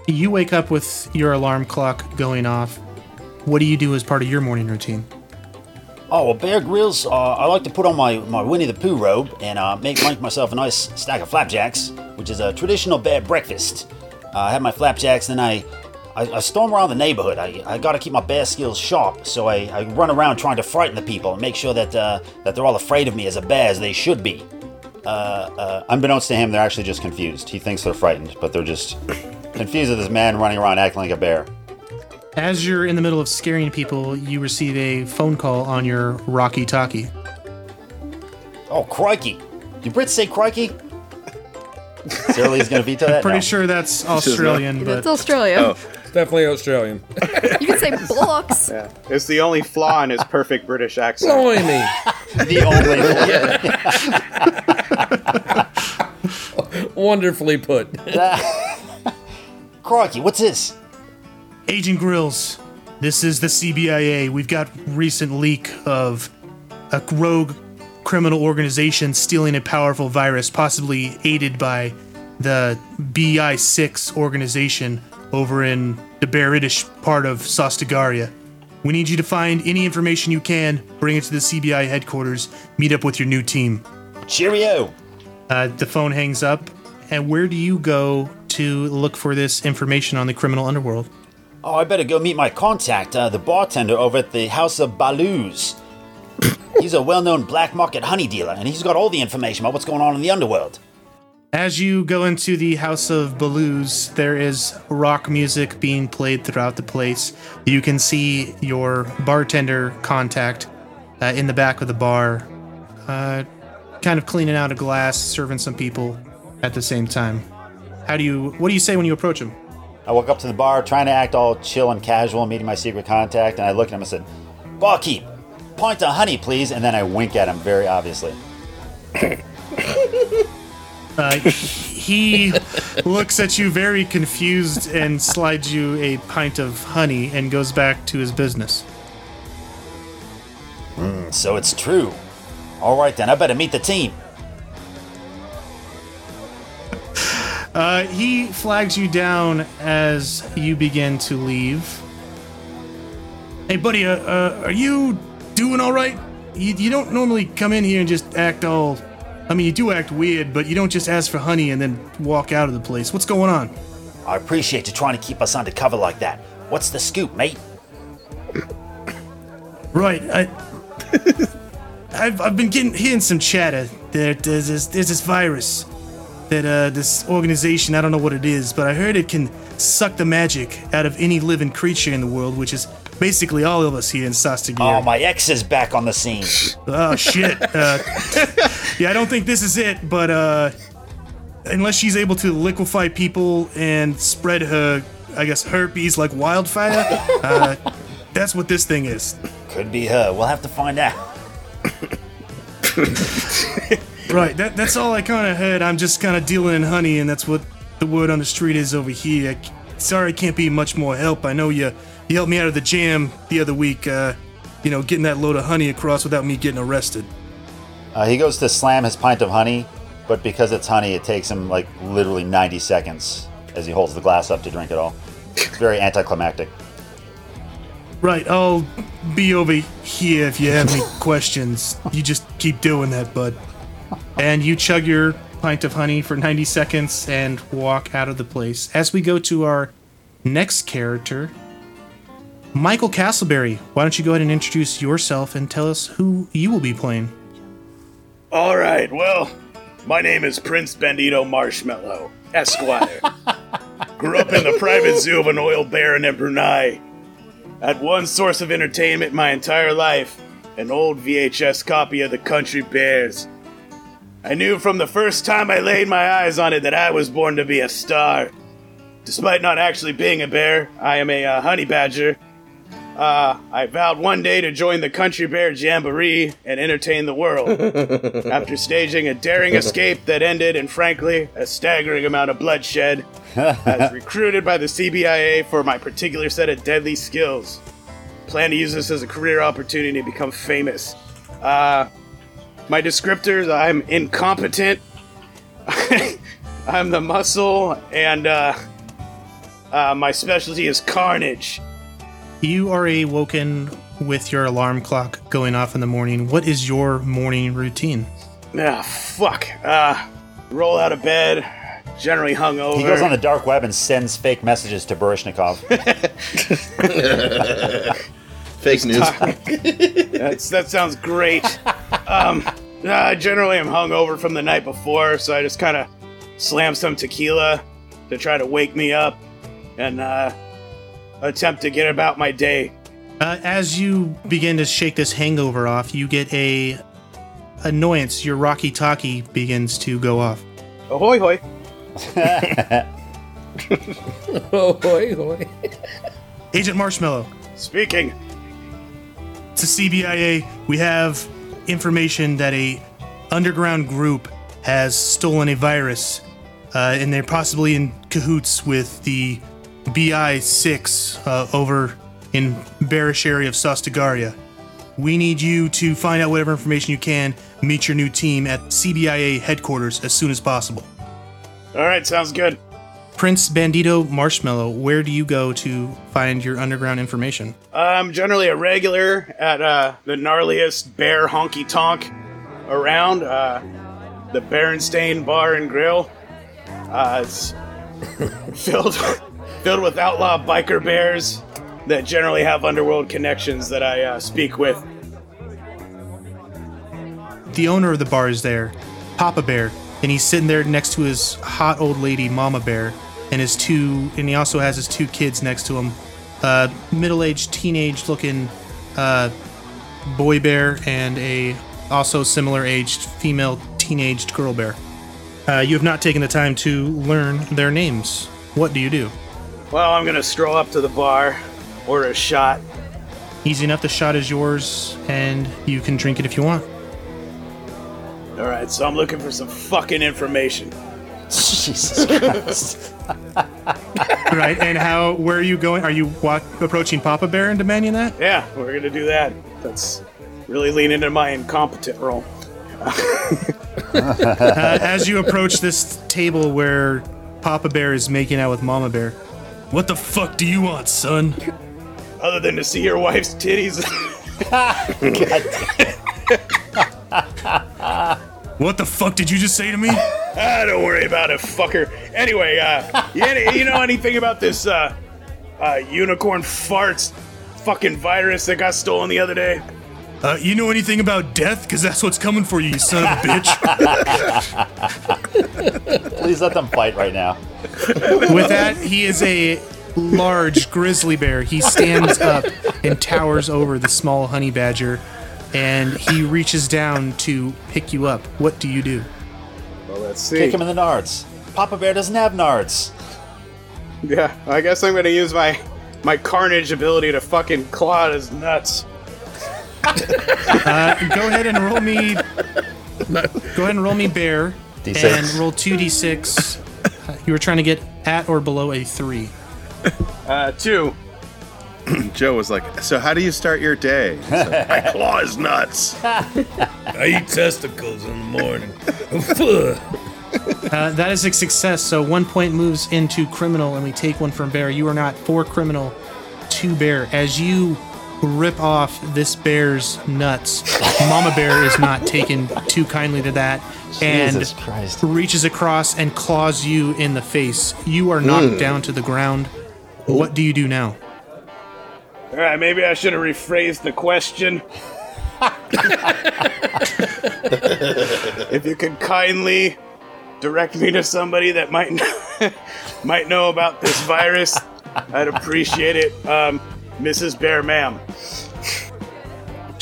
You wake up with your alarm clock going off. What do you do as part of your morning routine? Oh well, Bear Grylls. Uh, I like to put on my, my Winnie the Pooh robe and uh, make, make myself a nice stack of flapjacks, which is a traditional bear breakfast. Uh, I have my flapjacks, then I, I, I storm around the neighborhood. I, I got to keep my bear skills sharp, so I, I run around trying to frighten the people and make sure that uh, that they're all afraid of me as a bear, as they should be. Uh, uh, unbeknownst to him, they're actually just confused. He thinks they're frightened, but they're just confused at this man running around acting like a bear. As you're in the middle of scaring people, you receive a phone call on your Rocky Talkie. Oh, crikey! Do Brits say crikey? Shirley's going to veto that? I'm Pretty No. sure that's Australian, That's but Australia. Oh, it's definitely Australian. You can say bullocks. Yeah. It's the only flaw in his perfect British accent. Blimey. The only. Wonderfully put. Crikey, what's this? Agent Grylls, this is the CBIA. We've got recent leak of a rogue criminal organization stealing a powerful virus, possibly aided by the BI6 organization over in the Baritish part of Sostagaria. We need you to find any information you can, bring it to the CBI headquarters, meet up with your new team. Cheerio. Uh, the phone hangs up, and where do you go to look for this information on the criminal underworld? Oh, I better go meet my contact, uh, the bartender over at the House of Baloo's. he's a well known black market honey dealer, and he's got all the information about what's going on in the underworld. As you go into the House of Baloo's, there is rock music being played throughout the place. You can see your bartender contact uh, in the back of the bar, uh, kind of cleaning out a glass, serving some people at the same time. How do you? What do you say when you approach him? I walk up to the bar, trying to act all chill and casual, meeting my secret contact, and I look at him and said, Barkeep, pint of honey, please. And then I wink at him very obviously. Uh, he looks at you very confused and slides you a pint of honey and goes back to his business. "Hmm, So it's true. All right, then, I better meet the team. Uh, he flags you down as you begin to leave. Hey, buddy, uh, uh, are you doing all right? You, you don't normally come in here and just act all. I mean, you do act weird, but you don't just ask for honey and then walk out of the place. What's going on? I appreciate you trying to keep us undercover like that. What's the scoop, mate? Right, I. I've, I've been getting hearing some chatter that there's this, there's this virus that uh, this organization I don't know what it is, but I heard it can suck the magic out of any living creature in the world, which is basically all of us here in Sastagir. Oh, my ex is back on the scene. Oh shit! Uh, yeah, I don't think this is it, but uh, unless she's able to liquefy people and spread her, I guess herpes like wildfire, uh, that's what this thing is. Could be her. We'll have to find out. Right, that, that's all I kind of heard. I'm just kind of dealing in honey, and that's what the word on the street is over here. I sorry, I can't be much more help. I know you you helped me out of the jam the other week. Uh, you know, getting that load of honey across without me getting arrested. Uh, he goes to slam his pint of honey, but because it's honey, it takes him like literally 90 seconds as he holds the glass up to drink it all. It's very anticlimactic. Right, I'll be over here if you have any questions. You just keep doing that, bud. And you chug your pint of honey for 90 seconds and walk out of the place. As we go to our next character, Michael Castleberry, why don't you go ahead and introduce yourself and tell us who you will be playing? All right, well, my name is Prince Bandito Marshmallow, Esquire. Grew up in the private zoo of an oil baron in Brunei. Had one source of entertainment my entire life an old VHS copy of the Country Bears. I knew from the first time I laid my eyes on it that I was born to be a star. Despite not actually being a bear, I am a uh, honey badger. Uh, I vowed one day to join the Country Bear Jamboree and entertain the world. After staging a daring escape that ended in, frankly, a staggering amount of bloodshed, I was recruited by the CBIA for my particular set of deadly skills. Plan to use this as a career opportunity to become famous. Uh, my descriptors I'm incompetent, I'm the muscle, and uh, uh, my specialty is carnage. You are awoken with your alarm clock going off in the morning. What is your morning routine? Ah, fuck. Uh, roll out of bed, generally hungover. He goes on the dark web and sends fake messages to Barishnikov. Fake news. That's, that sounds great. Um, I generally am hungover from the night before, so I just kind of slam some tequila to try to wake me up and uh, attempt to get about my day. Uh, as you begin to shake this hangover off, you get a annoyance. Your rocky talkie begins to go off. Ahoy hoy. oh, hoy, hoy. Agent Marshmallow. Speaking. To CBIA, we have information that a underground group has stolen a virus, uh, and they're possibly in cahoots with the BI-6 uh, over in Barish area of Sostagaria. We need you to find out whatever information you can, meet your new team at CBIA headquarters as soon as possible. All right, sounds good. Prince Bandito Marshmallow, where do you go to find your underground information? I'm generally a regular at uh, the gnarliest bear honky tonk around, uh, the Berenstain Bar and Grill. Uh, it's filled filled with outlaw biker bears that generally have underworld connections that I uh, speak with. The owner of the bar is there, Papa Bear, and he's sitting there next to his hot old lady, Mama Bear, and his two, and he also has his two kids next to him, uh, middle-aged, teenage-looking uh, boy bear and a also similar-aged female teenaged girl bear. Uh, you have not taken the time to learn their names. What do you do? Well, I'm gonna stroll up to the bar, order a shot. Easy enough. The shot is yours, and you can drink it if you want. All right, so I'm looking for some fucking information. Jesus Christ. right, and how? Where are you going? Are you walk, approaching Papa Bear and demanding that? Yeah, we're gonna do that. That's really leaning into my incompetent role. uh, as you approach this table where Papa Bear is making out with Mama Bear, what the fuck do you want, son? Other than to see your wife's titties. what the fuck did you just say to me? Ah, don't worry about it, fucker. Anyway, uh, you, you know anything about this uh, uh, unicorn farts fucking virus that got stolen the other day? Uh, you know anything about death? Because that's what's coming for you, you son of a bitch. Please let them fight right now. With that, he is a large grizzly bear. He stands up and towers over the small honey badger, and he reaches down to pick you up. What do you do? Well, let's see. Kick him in the nards. Papa Bear doesn't have nards. Yeah, I guess I'm gonna use my my carnage ability to fucking claw at his nuts. Uh, go ahead and roll me. Go ahead and roll me bear, D6. and roll two d6. Uh, you were trying to get at or below a three. Uh, two. Joe was like, "So how do you start your day?" He's like, I claw his nuts. I eat testicles in the morning. Uh, that is a success. So one point moves into criminal, and we take one from bear. You are not for criminal, to bear. As you rip off this bear's nuts, Mama Bear is not taken too kindly to that, and Christ. reaches across and claws you in the face. You are knocked Mm. down to the ground. What do you do now? All right, maybe I should have rephrased the question. if you could kindly direct me to somebody that might kn- might know about this virus, I'd appreciate it. Um, Mrs. Bear, ma'am.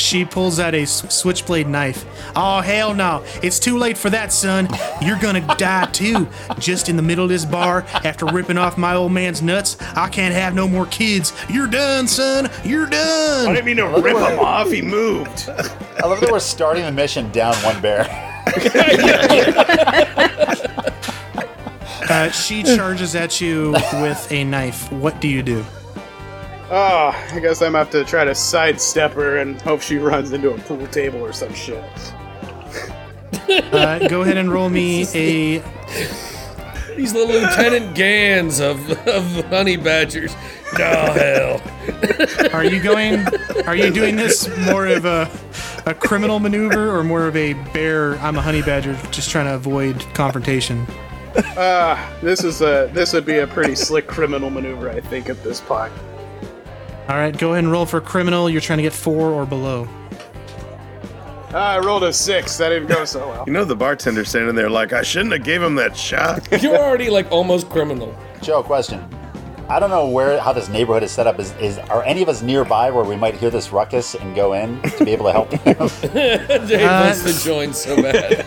She pulls out a switchblade knife. Oh, hell no. It's too late for that, son. You're gonna die too. Just in the middle of this bar, after ripping off my old man's nuts, I can't have no more kids. You're done, son. You're done. I didn't mean to rip him off. He moved. I love that we're starting the mission down one bear. Uh, she charges at you with a knife. What do you do? Oh, I guess I'm gonna have to try to sidestep her and hope she runs into a pool table or some shit. Uh, go ahead and roll me a. He's the Lieutenant Gans of, of honey badgers. Oh, hell. Are you going? Are you doing this more of a a criminal maneuver or more of a bear? I'm a honey badger, just trying to avoid confrontation. Uh, this is a this would be a pretty slick criminal maneuver, I think, at this point. All right, go ahead and roll for criminal. You're trying to get four or below. Uh, I rolled a six. That didn't go so well. You know the bartender standing there like, I shouldn't have gave him that shot. You're already like almost criminal. Joe, question. I don't know where how this neighborhood is set up. Is, is are any of us nearby where we might hear this ruckus and go in to be able to help him? Dave Uh, wants to join so bad.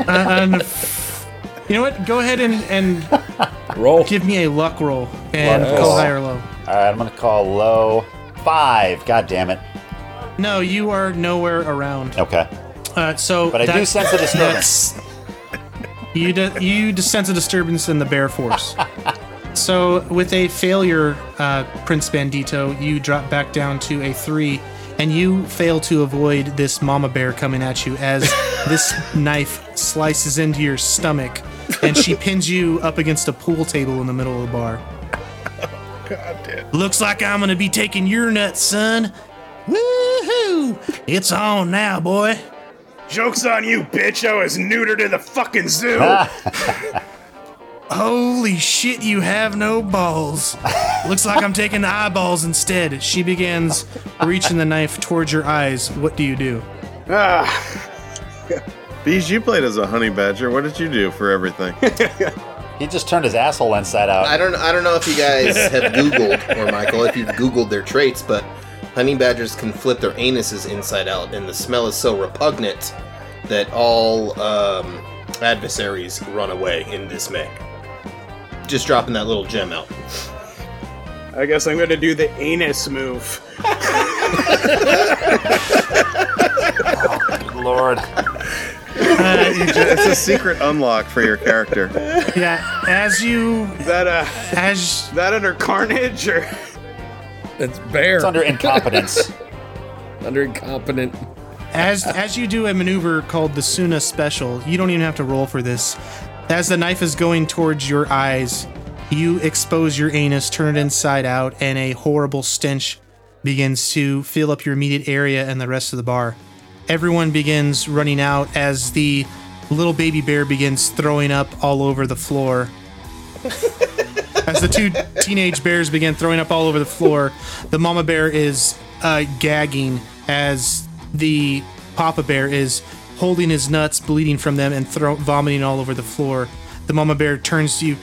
Uh, un- You know what? Go ahead and, and roll. Give me a luck roll and Luck call roll. high or low. All right, I'm gonna call low five. God damn it. No, you are nowhere around. Okay. Uh, so, But I do sense a disturbance. that's- You de- you sense a disturbance in the bear force. so, with a failure, uh, Prince Bandito, you drop back down to a three, and you fail to avoid this mama bear coming at you as this knife slices into your stomach, and she pins you up against a pool table in the middle of the bar. God damn. Looks like I'm gonna be taking your nuts, son. Woohoo! It's on now, boy. Joke's on you, bitch. I was neutered in the fucking zoo. Holy shit, you have no balls. Looks like I'm taking the eyeballs instead. She begins reaching the knife towards your eyes. What do you do? Ah, Bees, you played as a honey badger. What did you do for everything? He just turned his asshole inside out. I don't I don't know if you guys have Googled or Michael if you've Googled their traits, but honey badgers can flip their anuses inside out, and the smell is so repugnant that all um, adversaries run away in dismay. Just dropping that little gem out. I guess I'm gonna do the anus move. Good lord. It's a secret unlock for your character. Yeah, as you that uh, as that under carnage or? It's bear. It's under incompetence. under incompetent. as as you do a maneuver called the Suna Special, you don't even have to roll for this. As the knife is going towards your eyes, you expose your anus, turn it inside out, and a horrible stench begins to fill up your immediate area and the rest of the bar. Everyone begins running out as the little baby bear begins throwing up all over the floor. As the two teenage bears begin throwing up all over the floor, the mama bear is uh, gagging as the papa bear is holding his nuts, bleeding from them, and throw- vomiting all over the floor. The mama bear turns to you.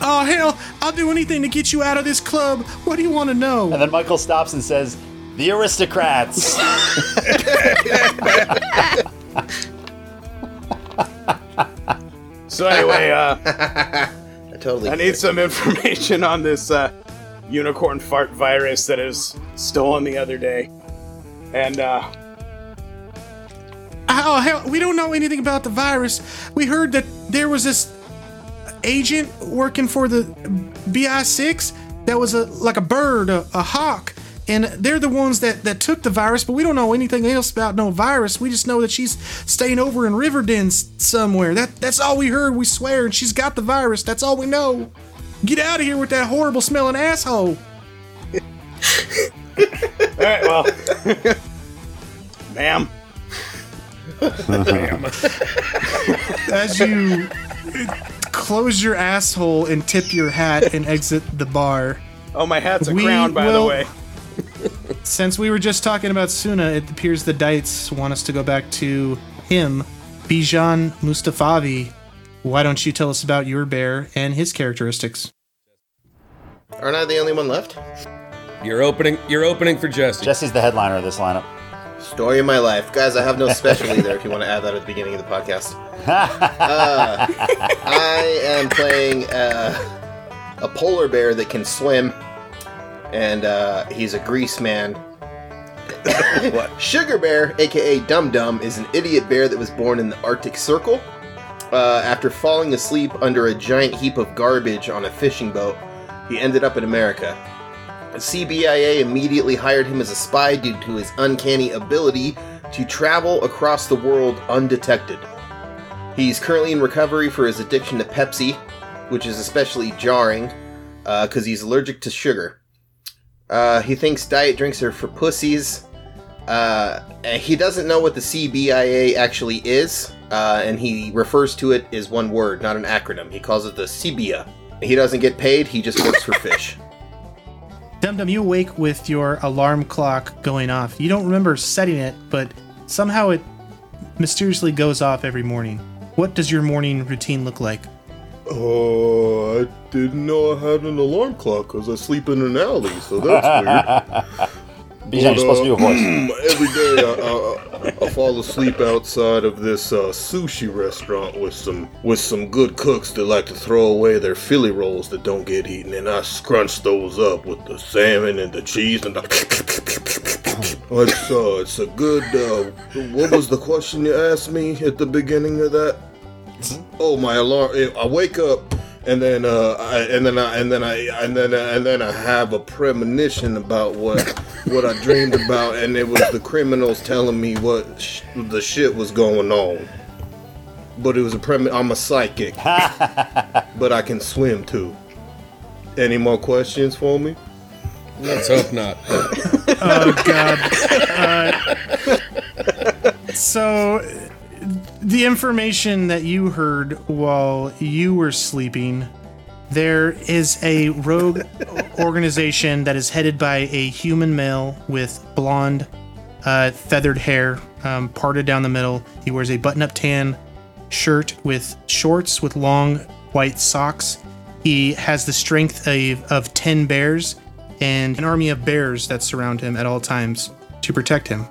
Oh hell! I'll do anything to get you out of this club. What do you want to know? And then Michael stops and says, The aristocrats. So anyway, uh, I totally. I need it. some information on this uh, unicorn fart virus that is stolen the other day, and uh, Oh hell! We don't know anything about the virus. We heard that there was this agent working for the BI6 that was a like a bird, a, a hawk, and they're the ones that that took the virus. But we don't know anything else about no virus. We just know that she's staying over in Riverdin s- somewhere. That that's all we heard. We swear, and she's got the virus. That's all we know. Get out of here with that horrible smelling asshole. all right, well, ma'am, As you close your asshole and tip your hat and exit the bar. oh my hat's a We crown, by will- the way. Since we were just talking about Suna, it appears the Dites want us to go back to him, Bijan Mustafavi. Why don't you tell us about your bear and his characteristics? Aren't I the only one left? You're opening. You're opening for Jesse. Jesse's the headliner of this lineup. Story of my life, guys. I have no special either. If you want to add that at the beginning of the podcast, uh, I am playing uh, a polar bear that can swim, and uh, he's a grease man. what? Sugar Bear, aka Dum Dum, is an idiot bear that was born in the Arctic Circle. Uh, after falling asleep under a giant heap of garbage on a fishing boat, he ended up in America. CBIA immediately hired him as a spy due to his uncanny ability to travel across the world undetected. He's currently in recovery for his addiction to Pepsi, which is especially jarring because he's allergic to sugar. Uh, he thinks diet drinks are for pussies. Uh, he doesn't know what the CBIA actually is, uh, and he refers to it as one word, not an acronym. He calls it the CBIA. He doesn't get paid, he just works for fish. Dum Dum, you awake with your alarm clock going off. You don't remember setting it, but somehow it mysteriously goes off every morning. What does your morning routine look like? Oh, I didn't know I had an alarm clock because I sleep in an alley, so that's weird. Bijan, you're supposed to do a voice. Every day I, I, I fall asleep outside of this uh, sushi restaurant with some with some good cooks that like to throw away their Philly rolls that don't get eaten, and I scrunch those up with the salmon and the cheese and the. It's uh, it's a good. Uh, what was the question you asked me at the beginning of that? Oh, my alarm! I wake up and then uh, I, and then I and then I and then and then I have a premonition about what what I dreamed about, and it was the criminals telling me what sh- the shit was going on. But it was a prem. I'm a psychic, but I can swim too. Any more questions for me? Let's hope not. oh god. Uh, so the information that you heard while you were sleeping there is a rogue organization that is headed by a human male with blonde uh, feathered hair um, parted down the middle. He wears a button-up tan shirt with shorts with long white socks. He has the strength of, of 10 bears and an army of bears that surround him at all times to protect him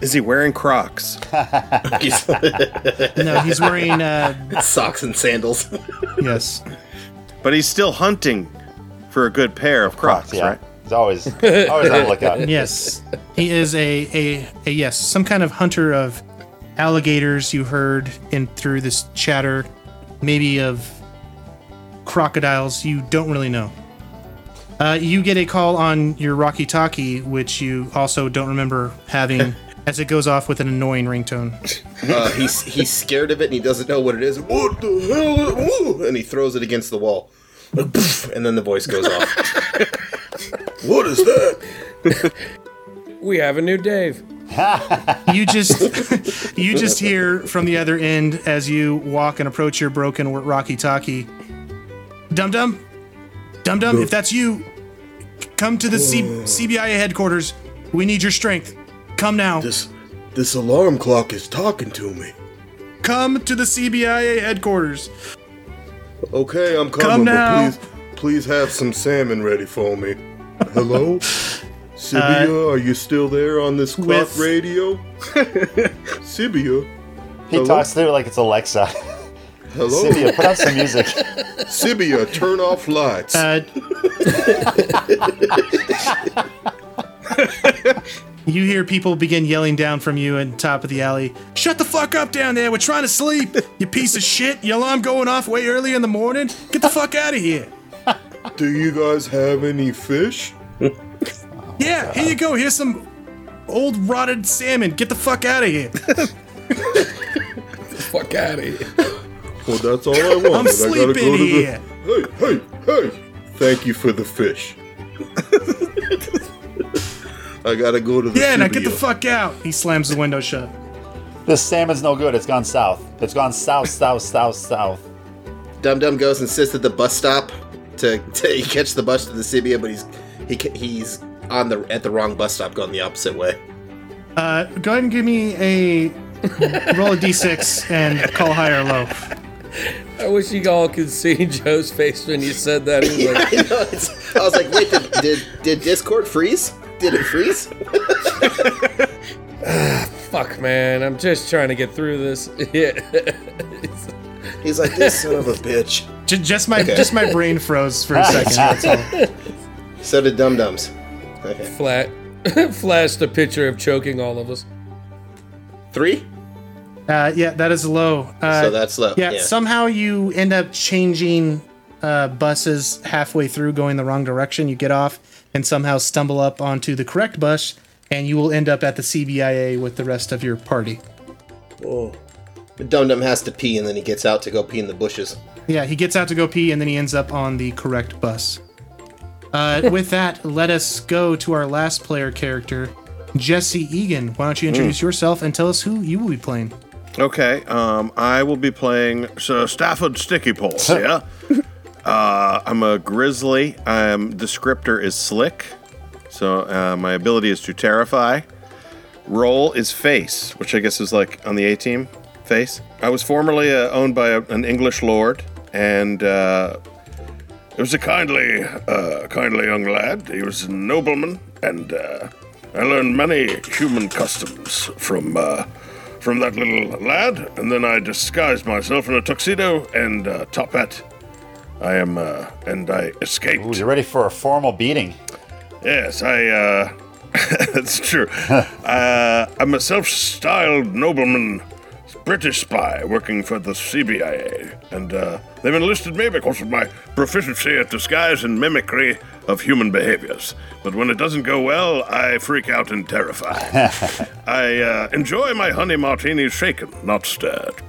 Is he wearing Crocs? no, he's wearing uh, socks and sandals. yes. But he's still hunting for a good pair of Crocs, yeah. right? He's always always on the lookout. Yes, he is a, a a yes, some kind of hunter of alligators. You heard in through this chatter, maybe of crocodiles. You don't really know. Uh, you get a call on your Rocky Talkie, which you also don't remember having, as it goes off with an annoying ringtone. Uh, he's he's scared of it and he doesn't know what it is. What the hell? Ooh, And he throws it against the wall. And then the voice goes off. what is that? We have a new Dave. you just you just hear from the other end as you walk and approach your broken Rocky Talkie. Dum Dum, Dum Dum, if that's you, come to the C- CBIA headquarters. We need your strength. Come now. This this alarm clock is talking to me. Come to the CBIA headquarters. Okay, I'm coming. Come but now. Please, please have some salmon ready for me. Hello, Sibia, are you still there on this clock with- radio? Sibia, He Hello? talks through it like it's Alexa. hello. Sibia, put on some music. Sibia, turn off lights. Uh, you hear people begin yelling down from you at the top of the alley. Shut the fuck up down there. We're trying to sleep. You piece of shit. Your alarm going off way early in the morning. Get the fuck out of here. Do you guys have any fish? Yeah, here you go. Here's some old rotted salmon. Get the fuck out of here. Fuck out of here. Well, that's all I wanted. I'm I sleeping gotta go to here. the. Hey, hey, hey! Thank you for the fish. I gotta go to the. Yeah, now get the fuck out. He slams the window shut. This salmon's no good. It's gone south. It's gone south, south, south, south. Dum Dum goes and sits at the bus stop to, to catch the bus to the Sibia, but he's he he's on the at the wrong bus stop going the opposite way. Uh, go ahead and give me a roll a d6 and call high or low. I wish you all could see Joe's face when you said that. He was Yeah, like, I know. I was like, wait, did, did did Discord freeze? Did it freeze? fuck, man. I'm just trying to get through this. He's like, this son of a bitch. J- just my Okay. just my brain froze for a second. That's all. So did Dum Dums. Okay. Flat. Flashed a picture of choking all of us. Three? Uh, yeah, that is low. Uh, So that's low, Yeah, yeah. somehow you end up changing uh, buses halfway through, going the wrong direction. You get off and somehow stumble up onto the correct bus, and you will end up at the CBIA with the rest of your party. Oh. Dum Dum has to pee and then he gets out to go pee in the bushes. Yeah, he gets out to go pee, and then he ends up on the correct bus. Uh, with that, let us go to our last player character, Jesse Egan. Why don't you introduce yourself and tell us who you will be playing? Okay, um, I will be playing Sir Stafford Sticky Paws. Yeah, uh, I'm a grizzly. I'm descriptor is slick, so uh, my ability is to terrify. Roll is face, which I guess is like on the A team. Face. I was formerly uh, owned by a, an English lord, and uh, it was a kindly, uh, kindly young lad. He was a nobleman, and uh, I learned many human customs from uh, from that little lad, and then I disguised myself in a tuxedo and top hat. I am, uh, and I escaped. Ooh, you're ready for a formal beating. Yes, I, uh, that's true. uh, I'm a self styled nobleman, British spy working for the CBIA, and uh, they've enlisted me because of my proficiency at disguise and mimicry of human behaviors. But when it doesn't go well, I freak out and terrify. I uh, enjoy my honey martinis shaken, not stirred.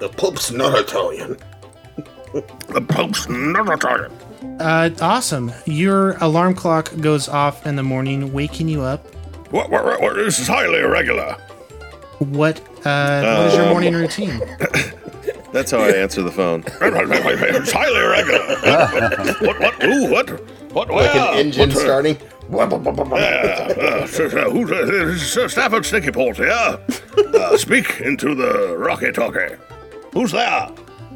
The Pope's not Italian. the Pope's not Italian. Uh, awesome. Your alarm clock goes off in the morning, waking you up. What, what, what, what this is highly irregular. What, uh, what is your Um, morning routine? That's how I answer the phone. it's highly irregular. what? What? Ooh, what? What? Like where? an engine What, uh, starting. Yeah, uh, so- so who's uh, this is, uh, Stafford Sticky Port here? Uh, speak into the Rocky Talkie. Who's there?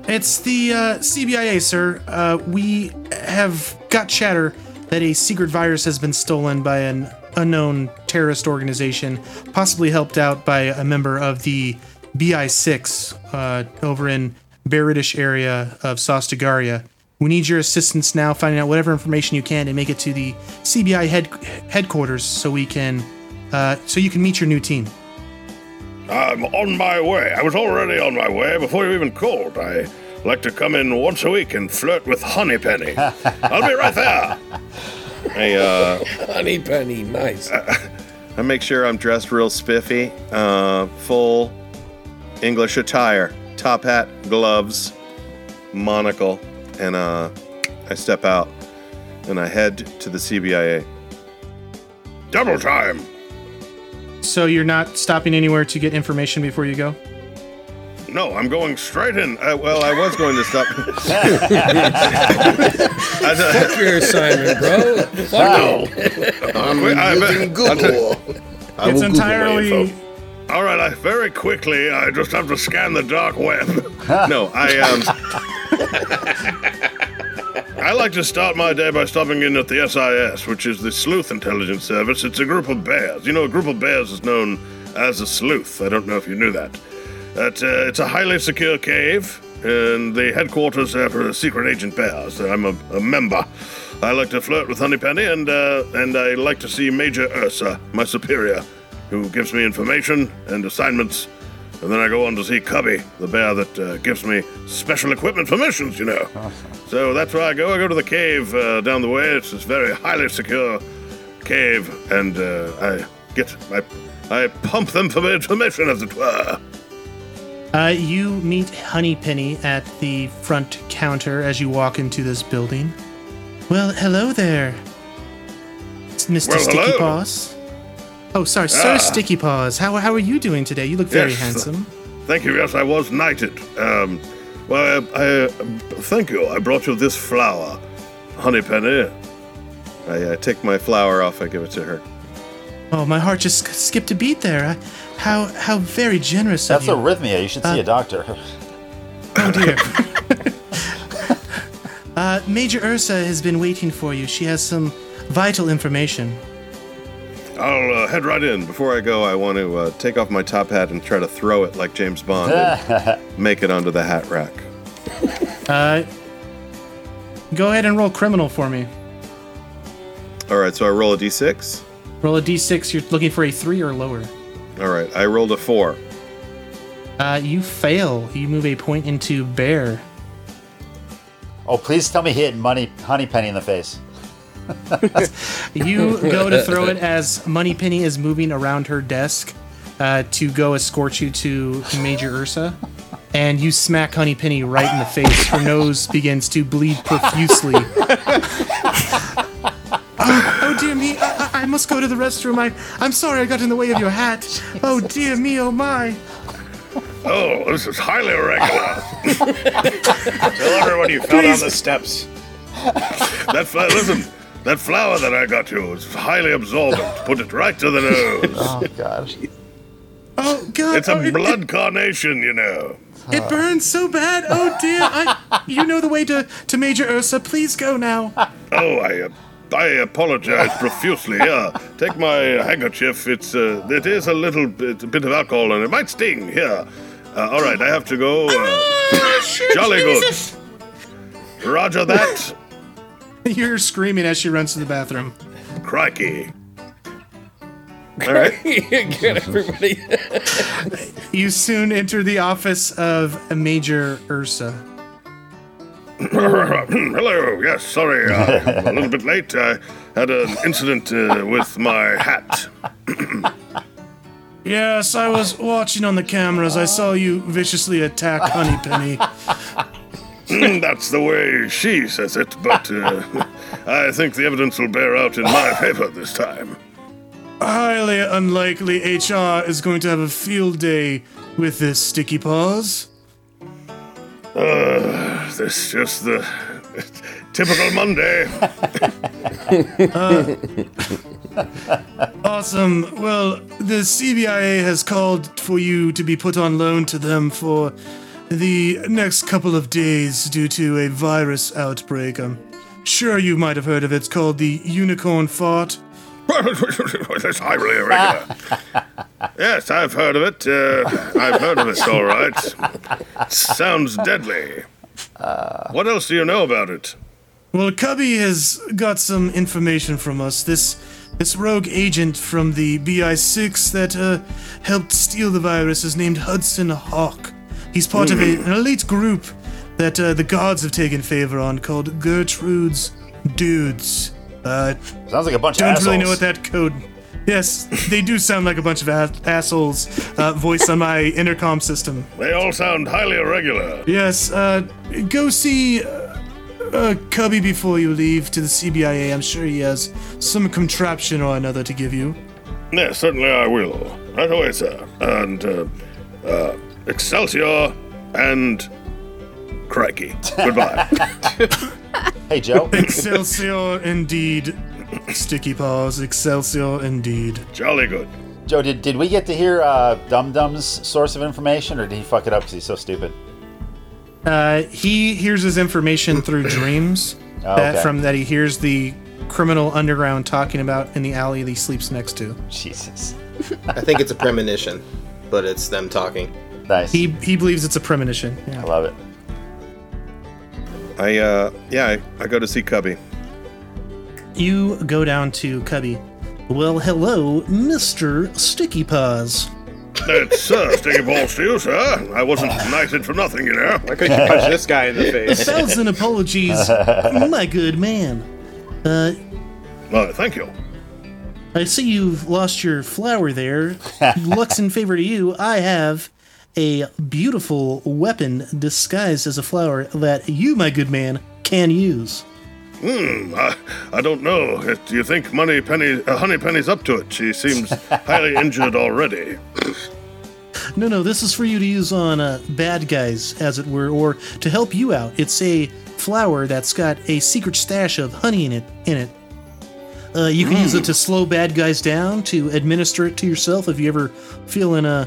It's the uh, CBIA, sir. Uh, we have got chatter that a secret virus has been stolen by an unknown terrorist organization, possibly helped out by a member of the BI6 uh, over in Baritish area of Sostagaria. We need your assistance now, finding out whatever information you can and make it to the CBI head- headquarters so we can, uh, so you can meet your new team. I'm on my way. I was already on my way before you even called. I like to come in once a week and flirt with Honeypenny. I'll be right there. I, uh, Honey Penny, nice. I make sure I'm dressed real spiffy, uh, full English attire, top hat, gloves, monocle, and uh, I step out and I head to the CBIA. Double time. So you're not stopping anywhere to get information before you go? No, I'm going straight in. Uh, well, I was going to stop. Fuck your assignment, bro. Fuck no. I'm Wait, I bet- using Google. I It's will Google entirely- All right, I very quickly. I just have to scan the dark web. no, I um. I like to start my day by stopping in at the SIS, which is the Sleuth Intelligence Service. It's a group of bears. You know, a group of bears is known as a sleuth. I don't know if you knew that. Uh, it's a highly secure cave, and the headquarters there for secret agent bears. I'm a, a member. I like to flirt with Honeypenny, and uh, and I like to see Major Ursa, my superior, who gives me information and assignments. And then I go on to see Cubby, the bear that uh, gives me special equipment for missions, you know. So that's where I go. I go to the cave uh, down the way. It's this very highly secure cave, and uh, I get I, I pump them for information, as it were. Uh, you meet Honeypenny at the front counter as you walk into this building. Well, hello there, It's Mr. Well, Sticky hello. Paws. Oh, sorry, Sir Ah. Sticky Paws. How, how are you doing today? You look very Yes. handsome. Thank you. Yes, I was knighted. Um, well, I, I thank you. I brought you this flower, Honeypenny. I uh, take my flower off. I give it to her. Oh, my heart just skipped a beat there. I, how how very generous That's of you. That's arrhythmia. You should see Uh, a doctor. Oh dear. uh, Major Ursa has been waiting for you. She has some vital information. I'll uh, head right in. Before I go, I want to uh, take off my top hat and try to throw it like James Bond and make it onto the hat rack. Uh, go ahead and roll criminal for me. All right, so I roll a d6. Roll a d6. You're looking for a three or lower. All right, I rolled a four. Uh, you fail. You move a point into bear. oh, please tell me he hit Money honey penny in the face. You go to throw it as Moneypenny is moving around her desk uh, to go escort you to Major Ursa. And you smack Honeypenny right in the face. Her nose begins to bleed profusely. oh, oh, dear me, I, I- I must go to the restroom. I, I'm sorry I got in the way of your hat. Oh dear me, oh my. Oh, this is highly irregular. Tell everyone you fell down the steps. that fla- listen, that flower that I got you is highly absorbent. Put it right to the nose. Oh God. Oh God. It's a oh, it- blood carnation, you know. It, it burns so bad. Oh dear. I, you know the way to, to Major Ursa. Please go now. Oh, I, uh, I apologize profusely. Yeah, take my handkerchief. It's uh, it is a little bit, a bit of alcohol and it might sting. Here. Uh, all right, I have to go. Uh, jolly good. Roger that. You're screaming as she runs to the bathroom. Crikey. All right. Get everybody. You soon enter the office of Major Ursa. Hello. Yes. Sorry, uh, I'm a little bit late. I had an incident uh, with my hat. Yes, I was watching on the cameras. I saw you viciously attack Honeypenny. Mm, That's the way she says it, but uh, I think the evidence will bear out in my favor this time. Highly unlikely HR is going to have a field day with this sticky paws. Uh, this just the typical Monday. Awesome. Well, the CBIA has called for you to be put on loan to them for the next couple of days due to a virus outbreak. I'm sure you might have heard of it. It's called the unicorn fart. That's highly irregular. yes, I've heard of it. Uh, I've heard of it, all right. Sounds deadly. What else do you know about it? Well, Cubby has got some information from us. This this rogue agent from the BI6 that uh, helped steal the virus is named Hudson Hawk. He's part of a, an elite group that uh, the gods have taken favor on called Gertrude's Dudes. Uh, Sounds like a bunch of don't really know what that code. Yes, they do sound like a bunch of ass- assholes. Uh, voiced on my intercom system. They all sound highly irregular. Yes, uh, go see uh, uh, Cubby before you leave to the CBIA. I'm sure he has some contraption or another to give you. Yes, certainly I will. Right away, sir. And, uh, uh, Excelsior and Crikey. Goodbye. Hey, Joe. Excelsior indeed. Sticky paws, Excelsior indeed. Jolly good. Joe, did, did we get to hear uh, Dum Dum's source of information, or did he fuck it up because he's so stupid? Uh, he hears his information through dreams. Oh, that okay. from that he hears the criminal underground talking about in the alley that he sleeps next to. Jesus. I think it's a premonition, but it's them talking. Nice. He he believes it's a premonition. Yeah. I love it. I, uh, yeah, I, I go to see Cubby. You go down to Cubby. Well, hello, Mr. Sticky Paws. It's uh, Sticky Balls to you, sir. I wasn't knighted for nothing, you know. Why couldn't you punch this guy in the A face? thousand apologies, my good man. Uh, Well, thank you. I see you've lost your flower there. Luck's in favor to you. I have a beautiful weapon disguised as a flower that you, my good man, can use. Hmm, I, I don't know. Do you think Money Penny, uh, Honey Penny's up to it? She seems highly injured already. No, no, this is for you to use on uh, bad guys, as it were, or to help you out. It's a flower that's got a secret stash of honey in it. In it, uh, you can use it to slow bad guys down, to administer it to yourself if you ever feel feeling uh,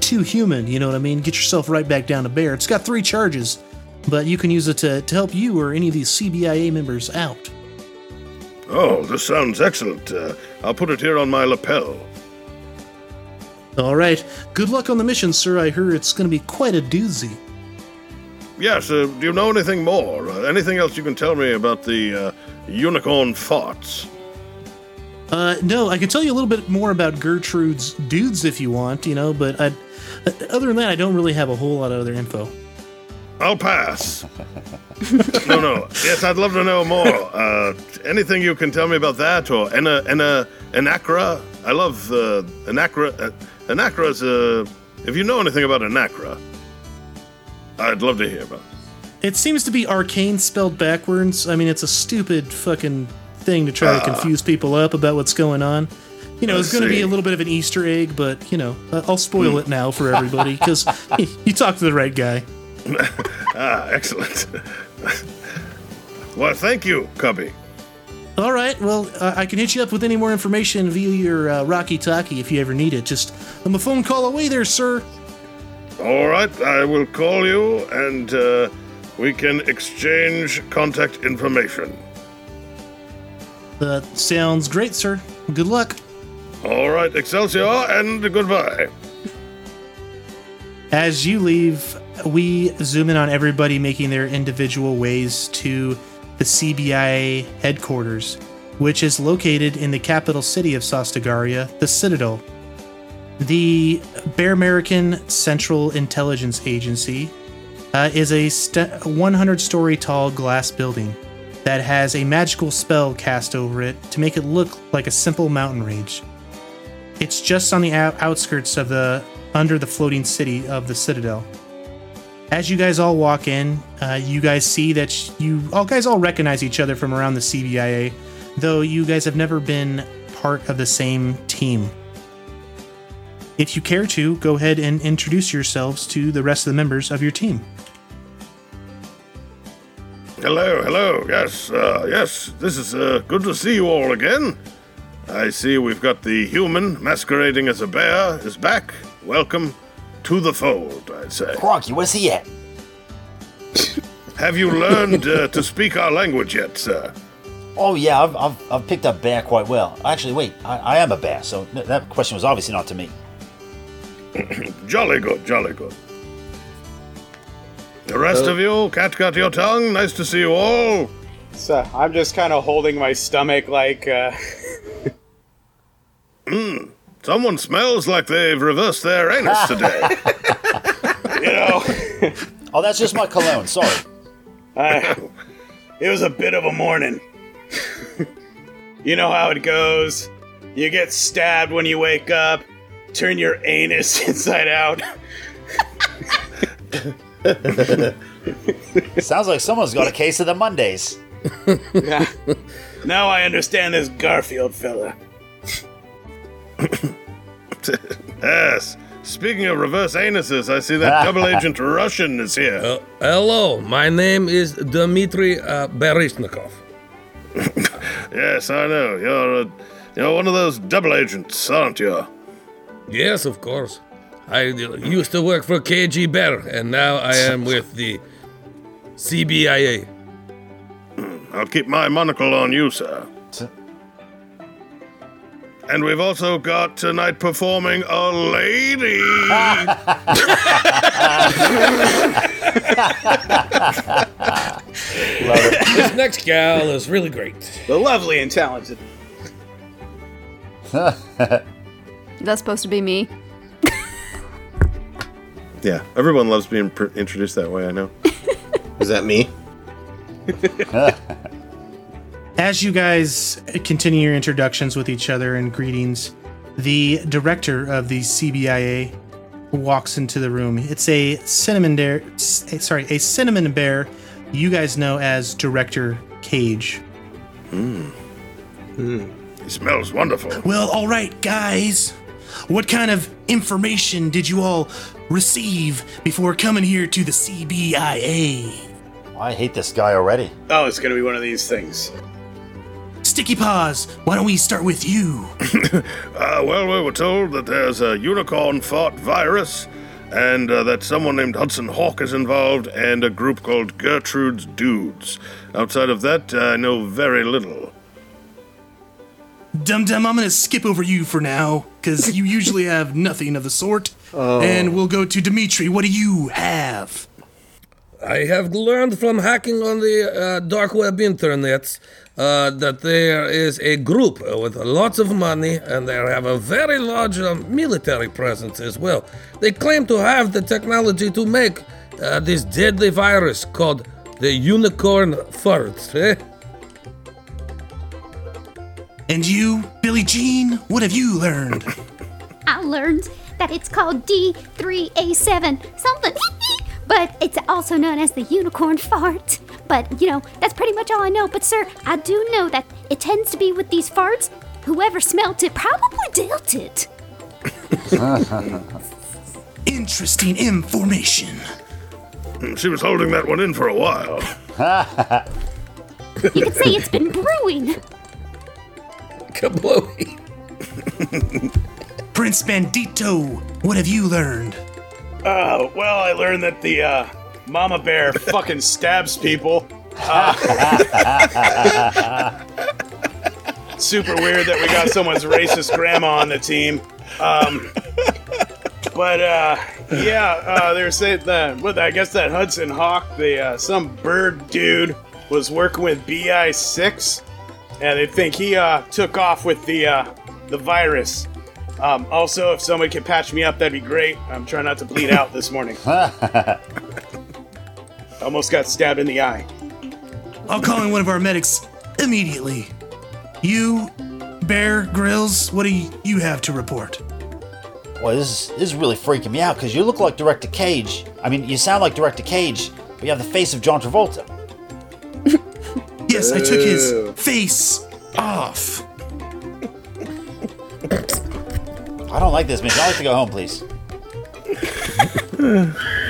too human. You know what I mean? Get yourself right back down to bear. It's got three charges, but you can use it to, to help you or any of these CBIA members out. Oh, this sounds excellent. Uh, I'll put it here on my lapel. All right. Good luck on the mission, sir. I hear it's going to be quite a doozy. Yes, uh, do you know anything more? Uh, anything else you can tell me about the uh, unicorn farts? Uh, no, I can tell you a little bit more about Gertrude's dudes if you want, you know, but I, other than that, I don't really have a whole lot of other info. I'll pass. no, no. Yes, I'd love to know more. Uh, anything you can tell me about that, or Ena, Ena, ENACRA? I love uh, ENACRA. Uh, ENACRA's. Uh, if you know anything about Anacra, I'd love to hear about. it. It seems to be arcane spelled backwards. I mean, it's a stupid fucking thing to try to confuse people up about what's going on. You know, it's going to be a little bit of an Easter egg, but, you know, uh, I'll spoil it now for everybody because you talked to the right guy. Ah, excellent. well, thank you, Cubby. All right, well, uh, I can hit you up with any more information via your uh, Rocky Talkie if you ever need it. Just, I'm a phone call away there, sir. All right, I will call you, and uh, we can exchange contact information. That sounds great, sir. Good luck. All right, Excelsior, and goodbye. As you leave, we zoom in on everybody making their individual ways to the CBI headquarters, which is located in the capital city of Sostagaria, the Citadel. The Bear American Central Intelligence Agency uh, is a st- 100 story tall glass building that has a magical spell cast over it to make it look like a simple mountain range. It's just on the outskirts of the under the floating city of the Citadel. As you guys all walk in, uh, you guys see that you all guys all recognize each other from around the CBIA, though you guys have never been part of the same team. If you care to, go ahead and introduce yourselves to the rest of the members of your team. Hello, hello. Yes, uh, yes. This is uh, good to see you all again. I see we've got the human masquerading as a bear is back. Welcome to the fold, I'd say. Crocky, where's he at? Have you learned uh, to speak our language yet, sir? Oh yeah, I've, I've, I've picked up bear quite well. Actually, wait, I, I am a bear, so th- that question was obviously not to me. Jolly good, jolly good. The rest of you, cat got your tongue. Nice to see you all. So I'm just kind of holding my stomach like, uh, Hmm. Someone smells like they've reversed their anus today. you know, Oh, that's just my cologne. Sorry. I, it was a bit of a morning. you know how it goes. You get stabbed when you wake up, turn your anus inside out. Sounds like someone's got a case of the Mondays. Yeah. Now I understand this Garfield fella. yes. Speaking of reverse anuses, I see that double agent Russian is here. Uh, hello, my name is Dmitry uh, Baryshnikov. yes, I know. You're a, you're one of those double agents, aren't you? Yes, of course. I used to work for KG Bear, and now I am with the CBIA. I'll keep my monocle on you, sir. And we've also got tonight performing a lady. This next gal is really great. The lovely and talented. That's supposed to be me. yeah, everyone loves being pr- introduced that way. I know. Is that me? As you guys continue your introductions with each other and greetings, the director of the CBIA walks into the room. It's a cinnamon bear, sorry, a cinnamon bear you guys know as Director Cage. Hmm. He smells wonderful. Well, all right, guys. What kind of information did you all receive before coming here to the CBIA? I hate this guy already. Oh, it's gonna be one of these things. Sticky Paws, why don't we start with you? Uh, well, we were told that there's a unicorn fought virus, and uh, that someone named Hudson Hawk is involved, and a group called Gertrude's Dudes. Outside of that, I know very little. Dum Dum, I'm gonna skip over you for now, because you usually have nothing of the sort. Oh. And we'll go to Dimitri. What do you have? I have learned from hacking on the uh, dark web internets uh, that there is a group with lots of money and they have a very large uh, military presence as well. They claim to have the technology to make uh, this deadly virus called the unicorn fart. Eh? And you, Billie Jean, what have you learned? I learned that it's called D3A7 something, but it's also known as the unicorn fart. But, you know, that's pretty much all I know. But, sir, I do know that it tends to be with these farts. Whoever smelt it probably dealt it. Interesting information. She was holding that one in for a while. You could say it's been brewing. Kablooey. Prince Bandito, what have you learned? Uh, well, I learned that the uh, mama bear fucking stabs people. Uh, super weird that we got someone's racist grandma on the team. Um, but uh, yeah, uh, they were saying that. Well, I guess that Hudson Hawk, the uh, some bird dude, was working with Bi Six, and they think he uh, took off with the uh, the virus. Um, also, if somebody could patch me up, that'd be great. I'm trying not to bleed out this morning. Almost got stabbed in the eye. I'll call in one of our medics immediately. You, Bear Grylls, what do you have to report? Well, this is, this is really freaking me out because you look like Director Cage. I mean, you sound like Director Cage, but you have the face of John Travolta. Yes, I took his face off. I don't like this, man. I'd like to go home, please.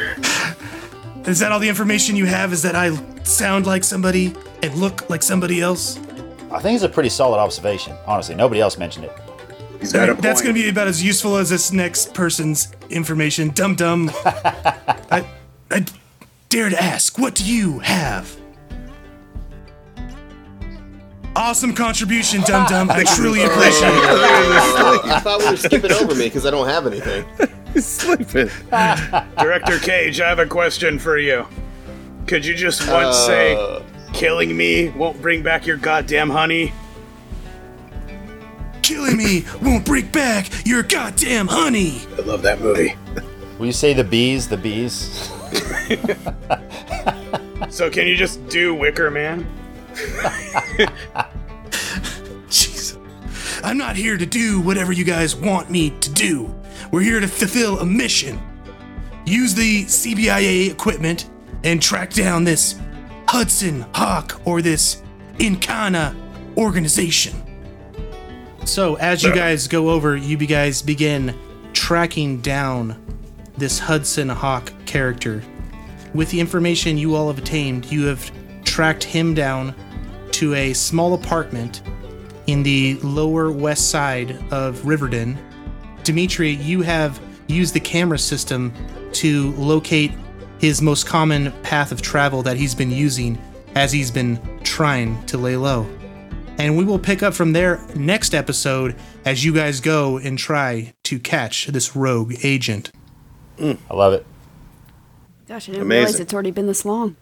Is that all the information you have? Is that I sound like somebody and look like somebody else? I think it's a pretty solid observation. Honestly, nobody else mentioned it. He's got a That's going to be about as useful as this next person's information. Dum dum. I, I dare to ask, what do you have? Awesome contribution, Dum Dum. I truly appreciate it. I thought we were skipping over me because I don't have anything. Sleeping. Director Cage, I have a question for you. Could you just once Uh. say, killing me won't bring back your goddamn honey? Killing me won't bring back your goddamn honey. I love that movie. Will you say the bees? The bees? So can you just do Wicker Man? Jeez. I'm not here to do whatever you guys want me to do. We're here to fulfill a mission. Use the CBIA equipment and track down this Hudson Hawk or this Incana organization. So, as you guys go over, you guys begin tracking down this Hudson Hawk character. With the information you all have attained, you have tracked him down to a small apartment in the lower west side of Riverdon. Dimitri, you have used the camera system to locate his most common path of travel that he's been using as he's been trying to lay low. And we will pick up from there next episode as you guys go and try to catch this rogue agent. I love it. Gosh, I didn't Amazing. realize it's already been this long.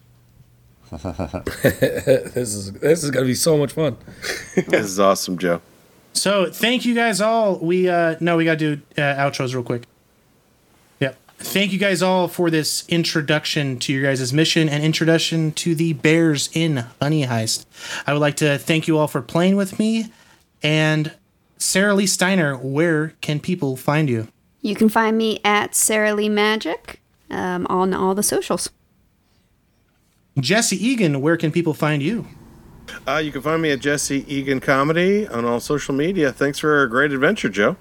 this is this is gonna be so much fun. This is awesome, Joe. So thank you guys all. We uh no, we gotta do uh, outros real quick. Yep. Thank you guys all for this introduction to your guys' mission and introduction to the Bears in Honey Heist. I would like to thank you all for playing with me. And Sarah Lee Steiner, where can people find you? You can find me at Sarah Lee Magic um, on all the socials. Jesse Egan, where can people find you? Uh, you can find me at Jesse Egan Comedy on all social media. Thanks for a great adventure, Joe.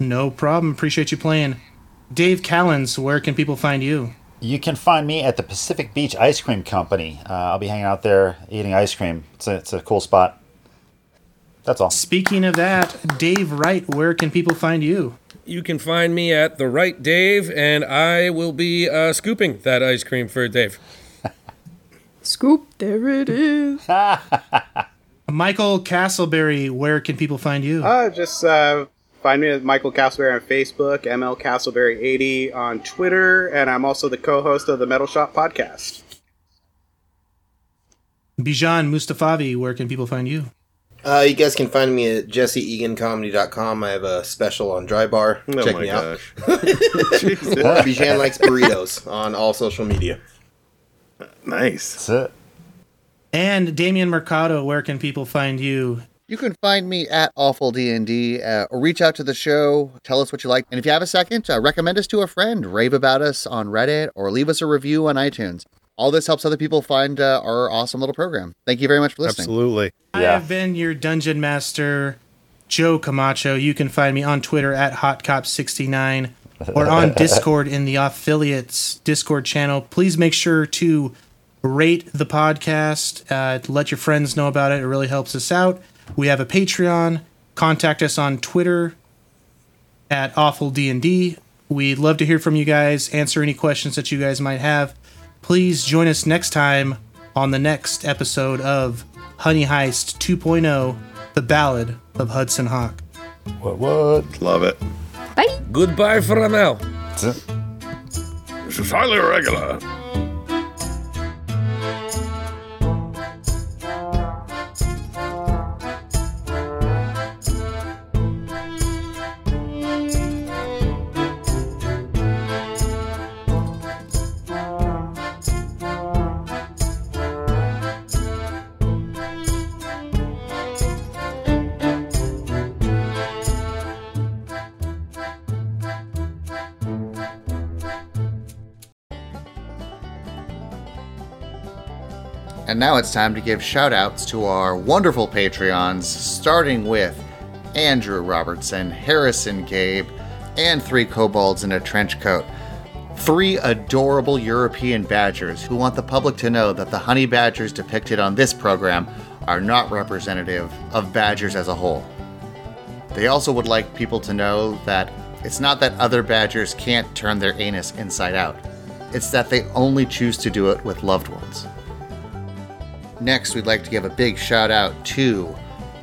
No problem. Appreciate you playing. Dave Callens, where can people find you? You can find me at the Pacific Beach Ice Cream Company. Uh, I'll be hanging out there eating ice cream. It's a, it's a cool spot. That's all. Speaking of that, Dave Wright, where can people find you? You can find me at the right Dave, and I will be uh, scooping that ice cream for Dave. Scoop, there it is. Michael Castleberry, where can people find you? Uh, just uh, find me at Michael Castleberry on Facebook, ML Castleberry80 on Twitter, and I'm also the co-host of the Metal Shop podcast. Bijan Mustafavi, where can people find you? Uh, you guys can find me at jesseegancomedy.com. I have a special on Dry Bar. Oh Check my me gosh. out. or Bijan likes burritos on all social media. Nice. That's it. And Damian Mercado, where can people find you? You can find me at Awful D&D uh, or reach out to the show, tell us what you like. And if you have a second, uh, recommend us to a friend, rave about us on Reddit, or leave us a review on iTunes. All this helps other people find uh, our awesome little program. Thank you very much for listening. Absolutely. I have been your dungeon master, Joe Camacho. You can find me on Twitter at HotCop69 or on Discord in the affiliates Discord channel. Please make sure to rate the podcast, uh, let your friends know about it. It really helps us out. We have a Patreon. Contact us on Twitter at Awful D&D. We'd love to hear from you guys, answer any questions that you guys might have. Please join us next time on the next episode of Honey Heist 2.0, the Ballad of Hudson Hawk. What, what? Love it. Bye. Goodbye for now. This is highly irregular. And now it's time to give shout outs to our wonderful Patreons, starting with Andrew Robertson, Harrison Gabe, and three kobolds in a trench coat. Three adorable European badgers who want the public to know that the honey badgers depicted on this program are not representative of badgers as a whole. They also would like people to know that it's not that other badgers can't turn their anus inside out, it's that they only choose to do it with loved ones. Next, we'd like to give a big shout out to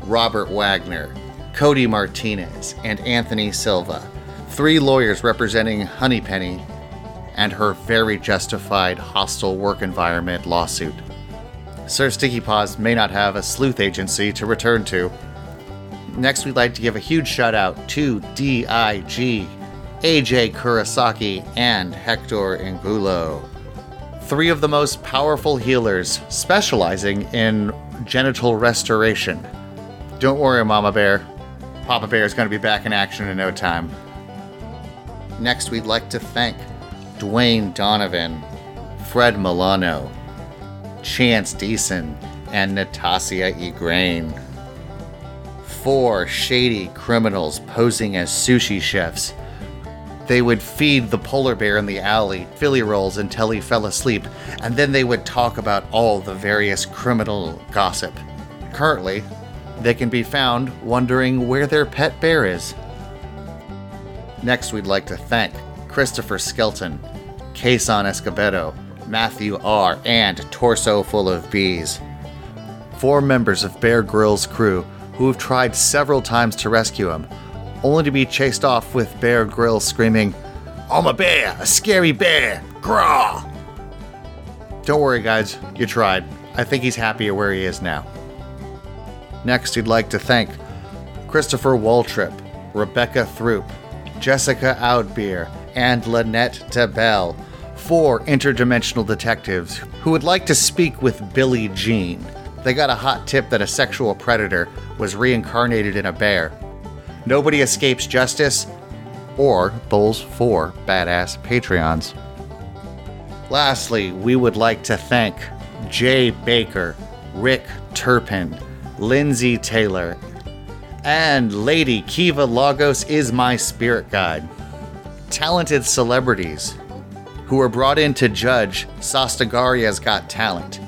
Robert Wagner, Cody Martinez, and Anthony Silva, three lawyers representing Honeypenny and her very justified hostile work environment lawsuit. Sir Sticky Paws may not have a sleuth agency to return to. Next, we'd like to give a huge shout out to DIG, AJ Kurosaki, and Hector Angulo three of the most powerful healers specializing in genital restoration. Don't worry, Mama Bear. Papa Bear is going to be back in action in no time. Next, we'd like to thank Dwayne Donovan, Fred Milano, Chance Deason, and Natasia Egrain. Four shady criminals posing as sushi chefs they would feed the polar bear in the alley Philly rolls until he fell asleep, and then they would talk about all the various criminal gossip. Currently, they can be found wondering where their pet bear is. Next, we'd like to thank Christopher Skelton, Cason Escobedo, Matthew R., and Torso Full of Bees. Four members of Bear Grylls' crew who have tried several times to rescue him, only to be chased off with Bear Grylls screaming, I'm a bear, a scary bear, graw! Don't worry, guys, you tried. I think he's happier where he is now. Next, we'd like to thank Christopher Waltrip, Rebecca Throop, Jessica Outbeer, and Lynette Tabell, four interdimensional detectives who would like to speak with Billy Jean. They got a hot tip that a sexual predator was reincarnated in a bear Nobody escapes justice, or those four badass Patreons. Lastly, we would like to thank Jay Baker, Rick Turpin, Lindsay Taylor, and Lady Kiva Lagos is my spirit guide. Talented celebrities who were brought in to judge Sostagaria's Got Talent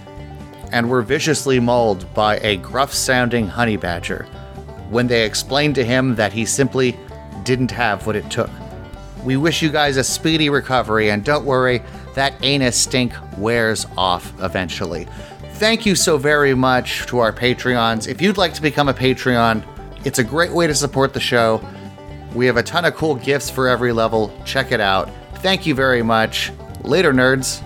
and were viciously mauled by a gruff sounding honey badger when they explained to him that he simply didn't have what it took. We wish you guys a speedy recovery, and don't worry, that anus stink wears off eventually. Thank you so very much to our Patreons. If you'd like to become a Patreon, it's a great way to support the show. We have a ton of cool gifts for every level. Check it out. Thank you very much. Later, nerds.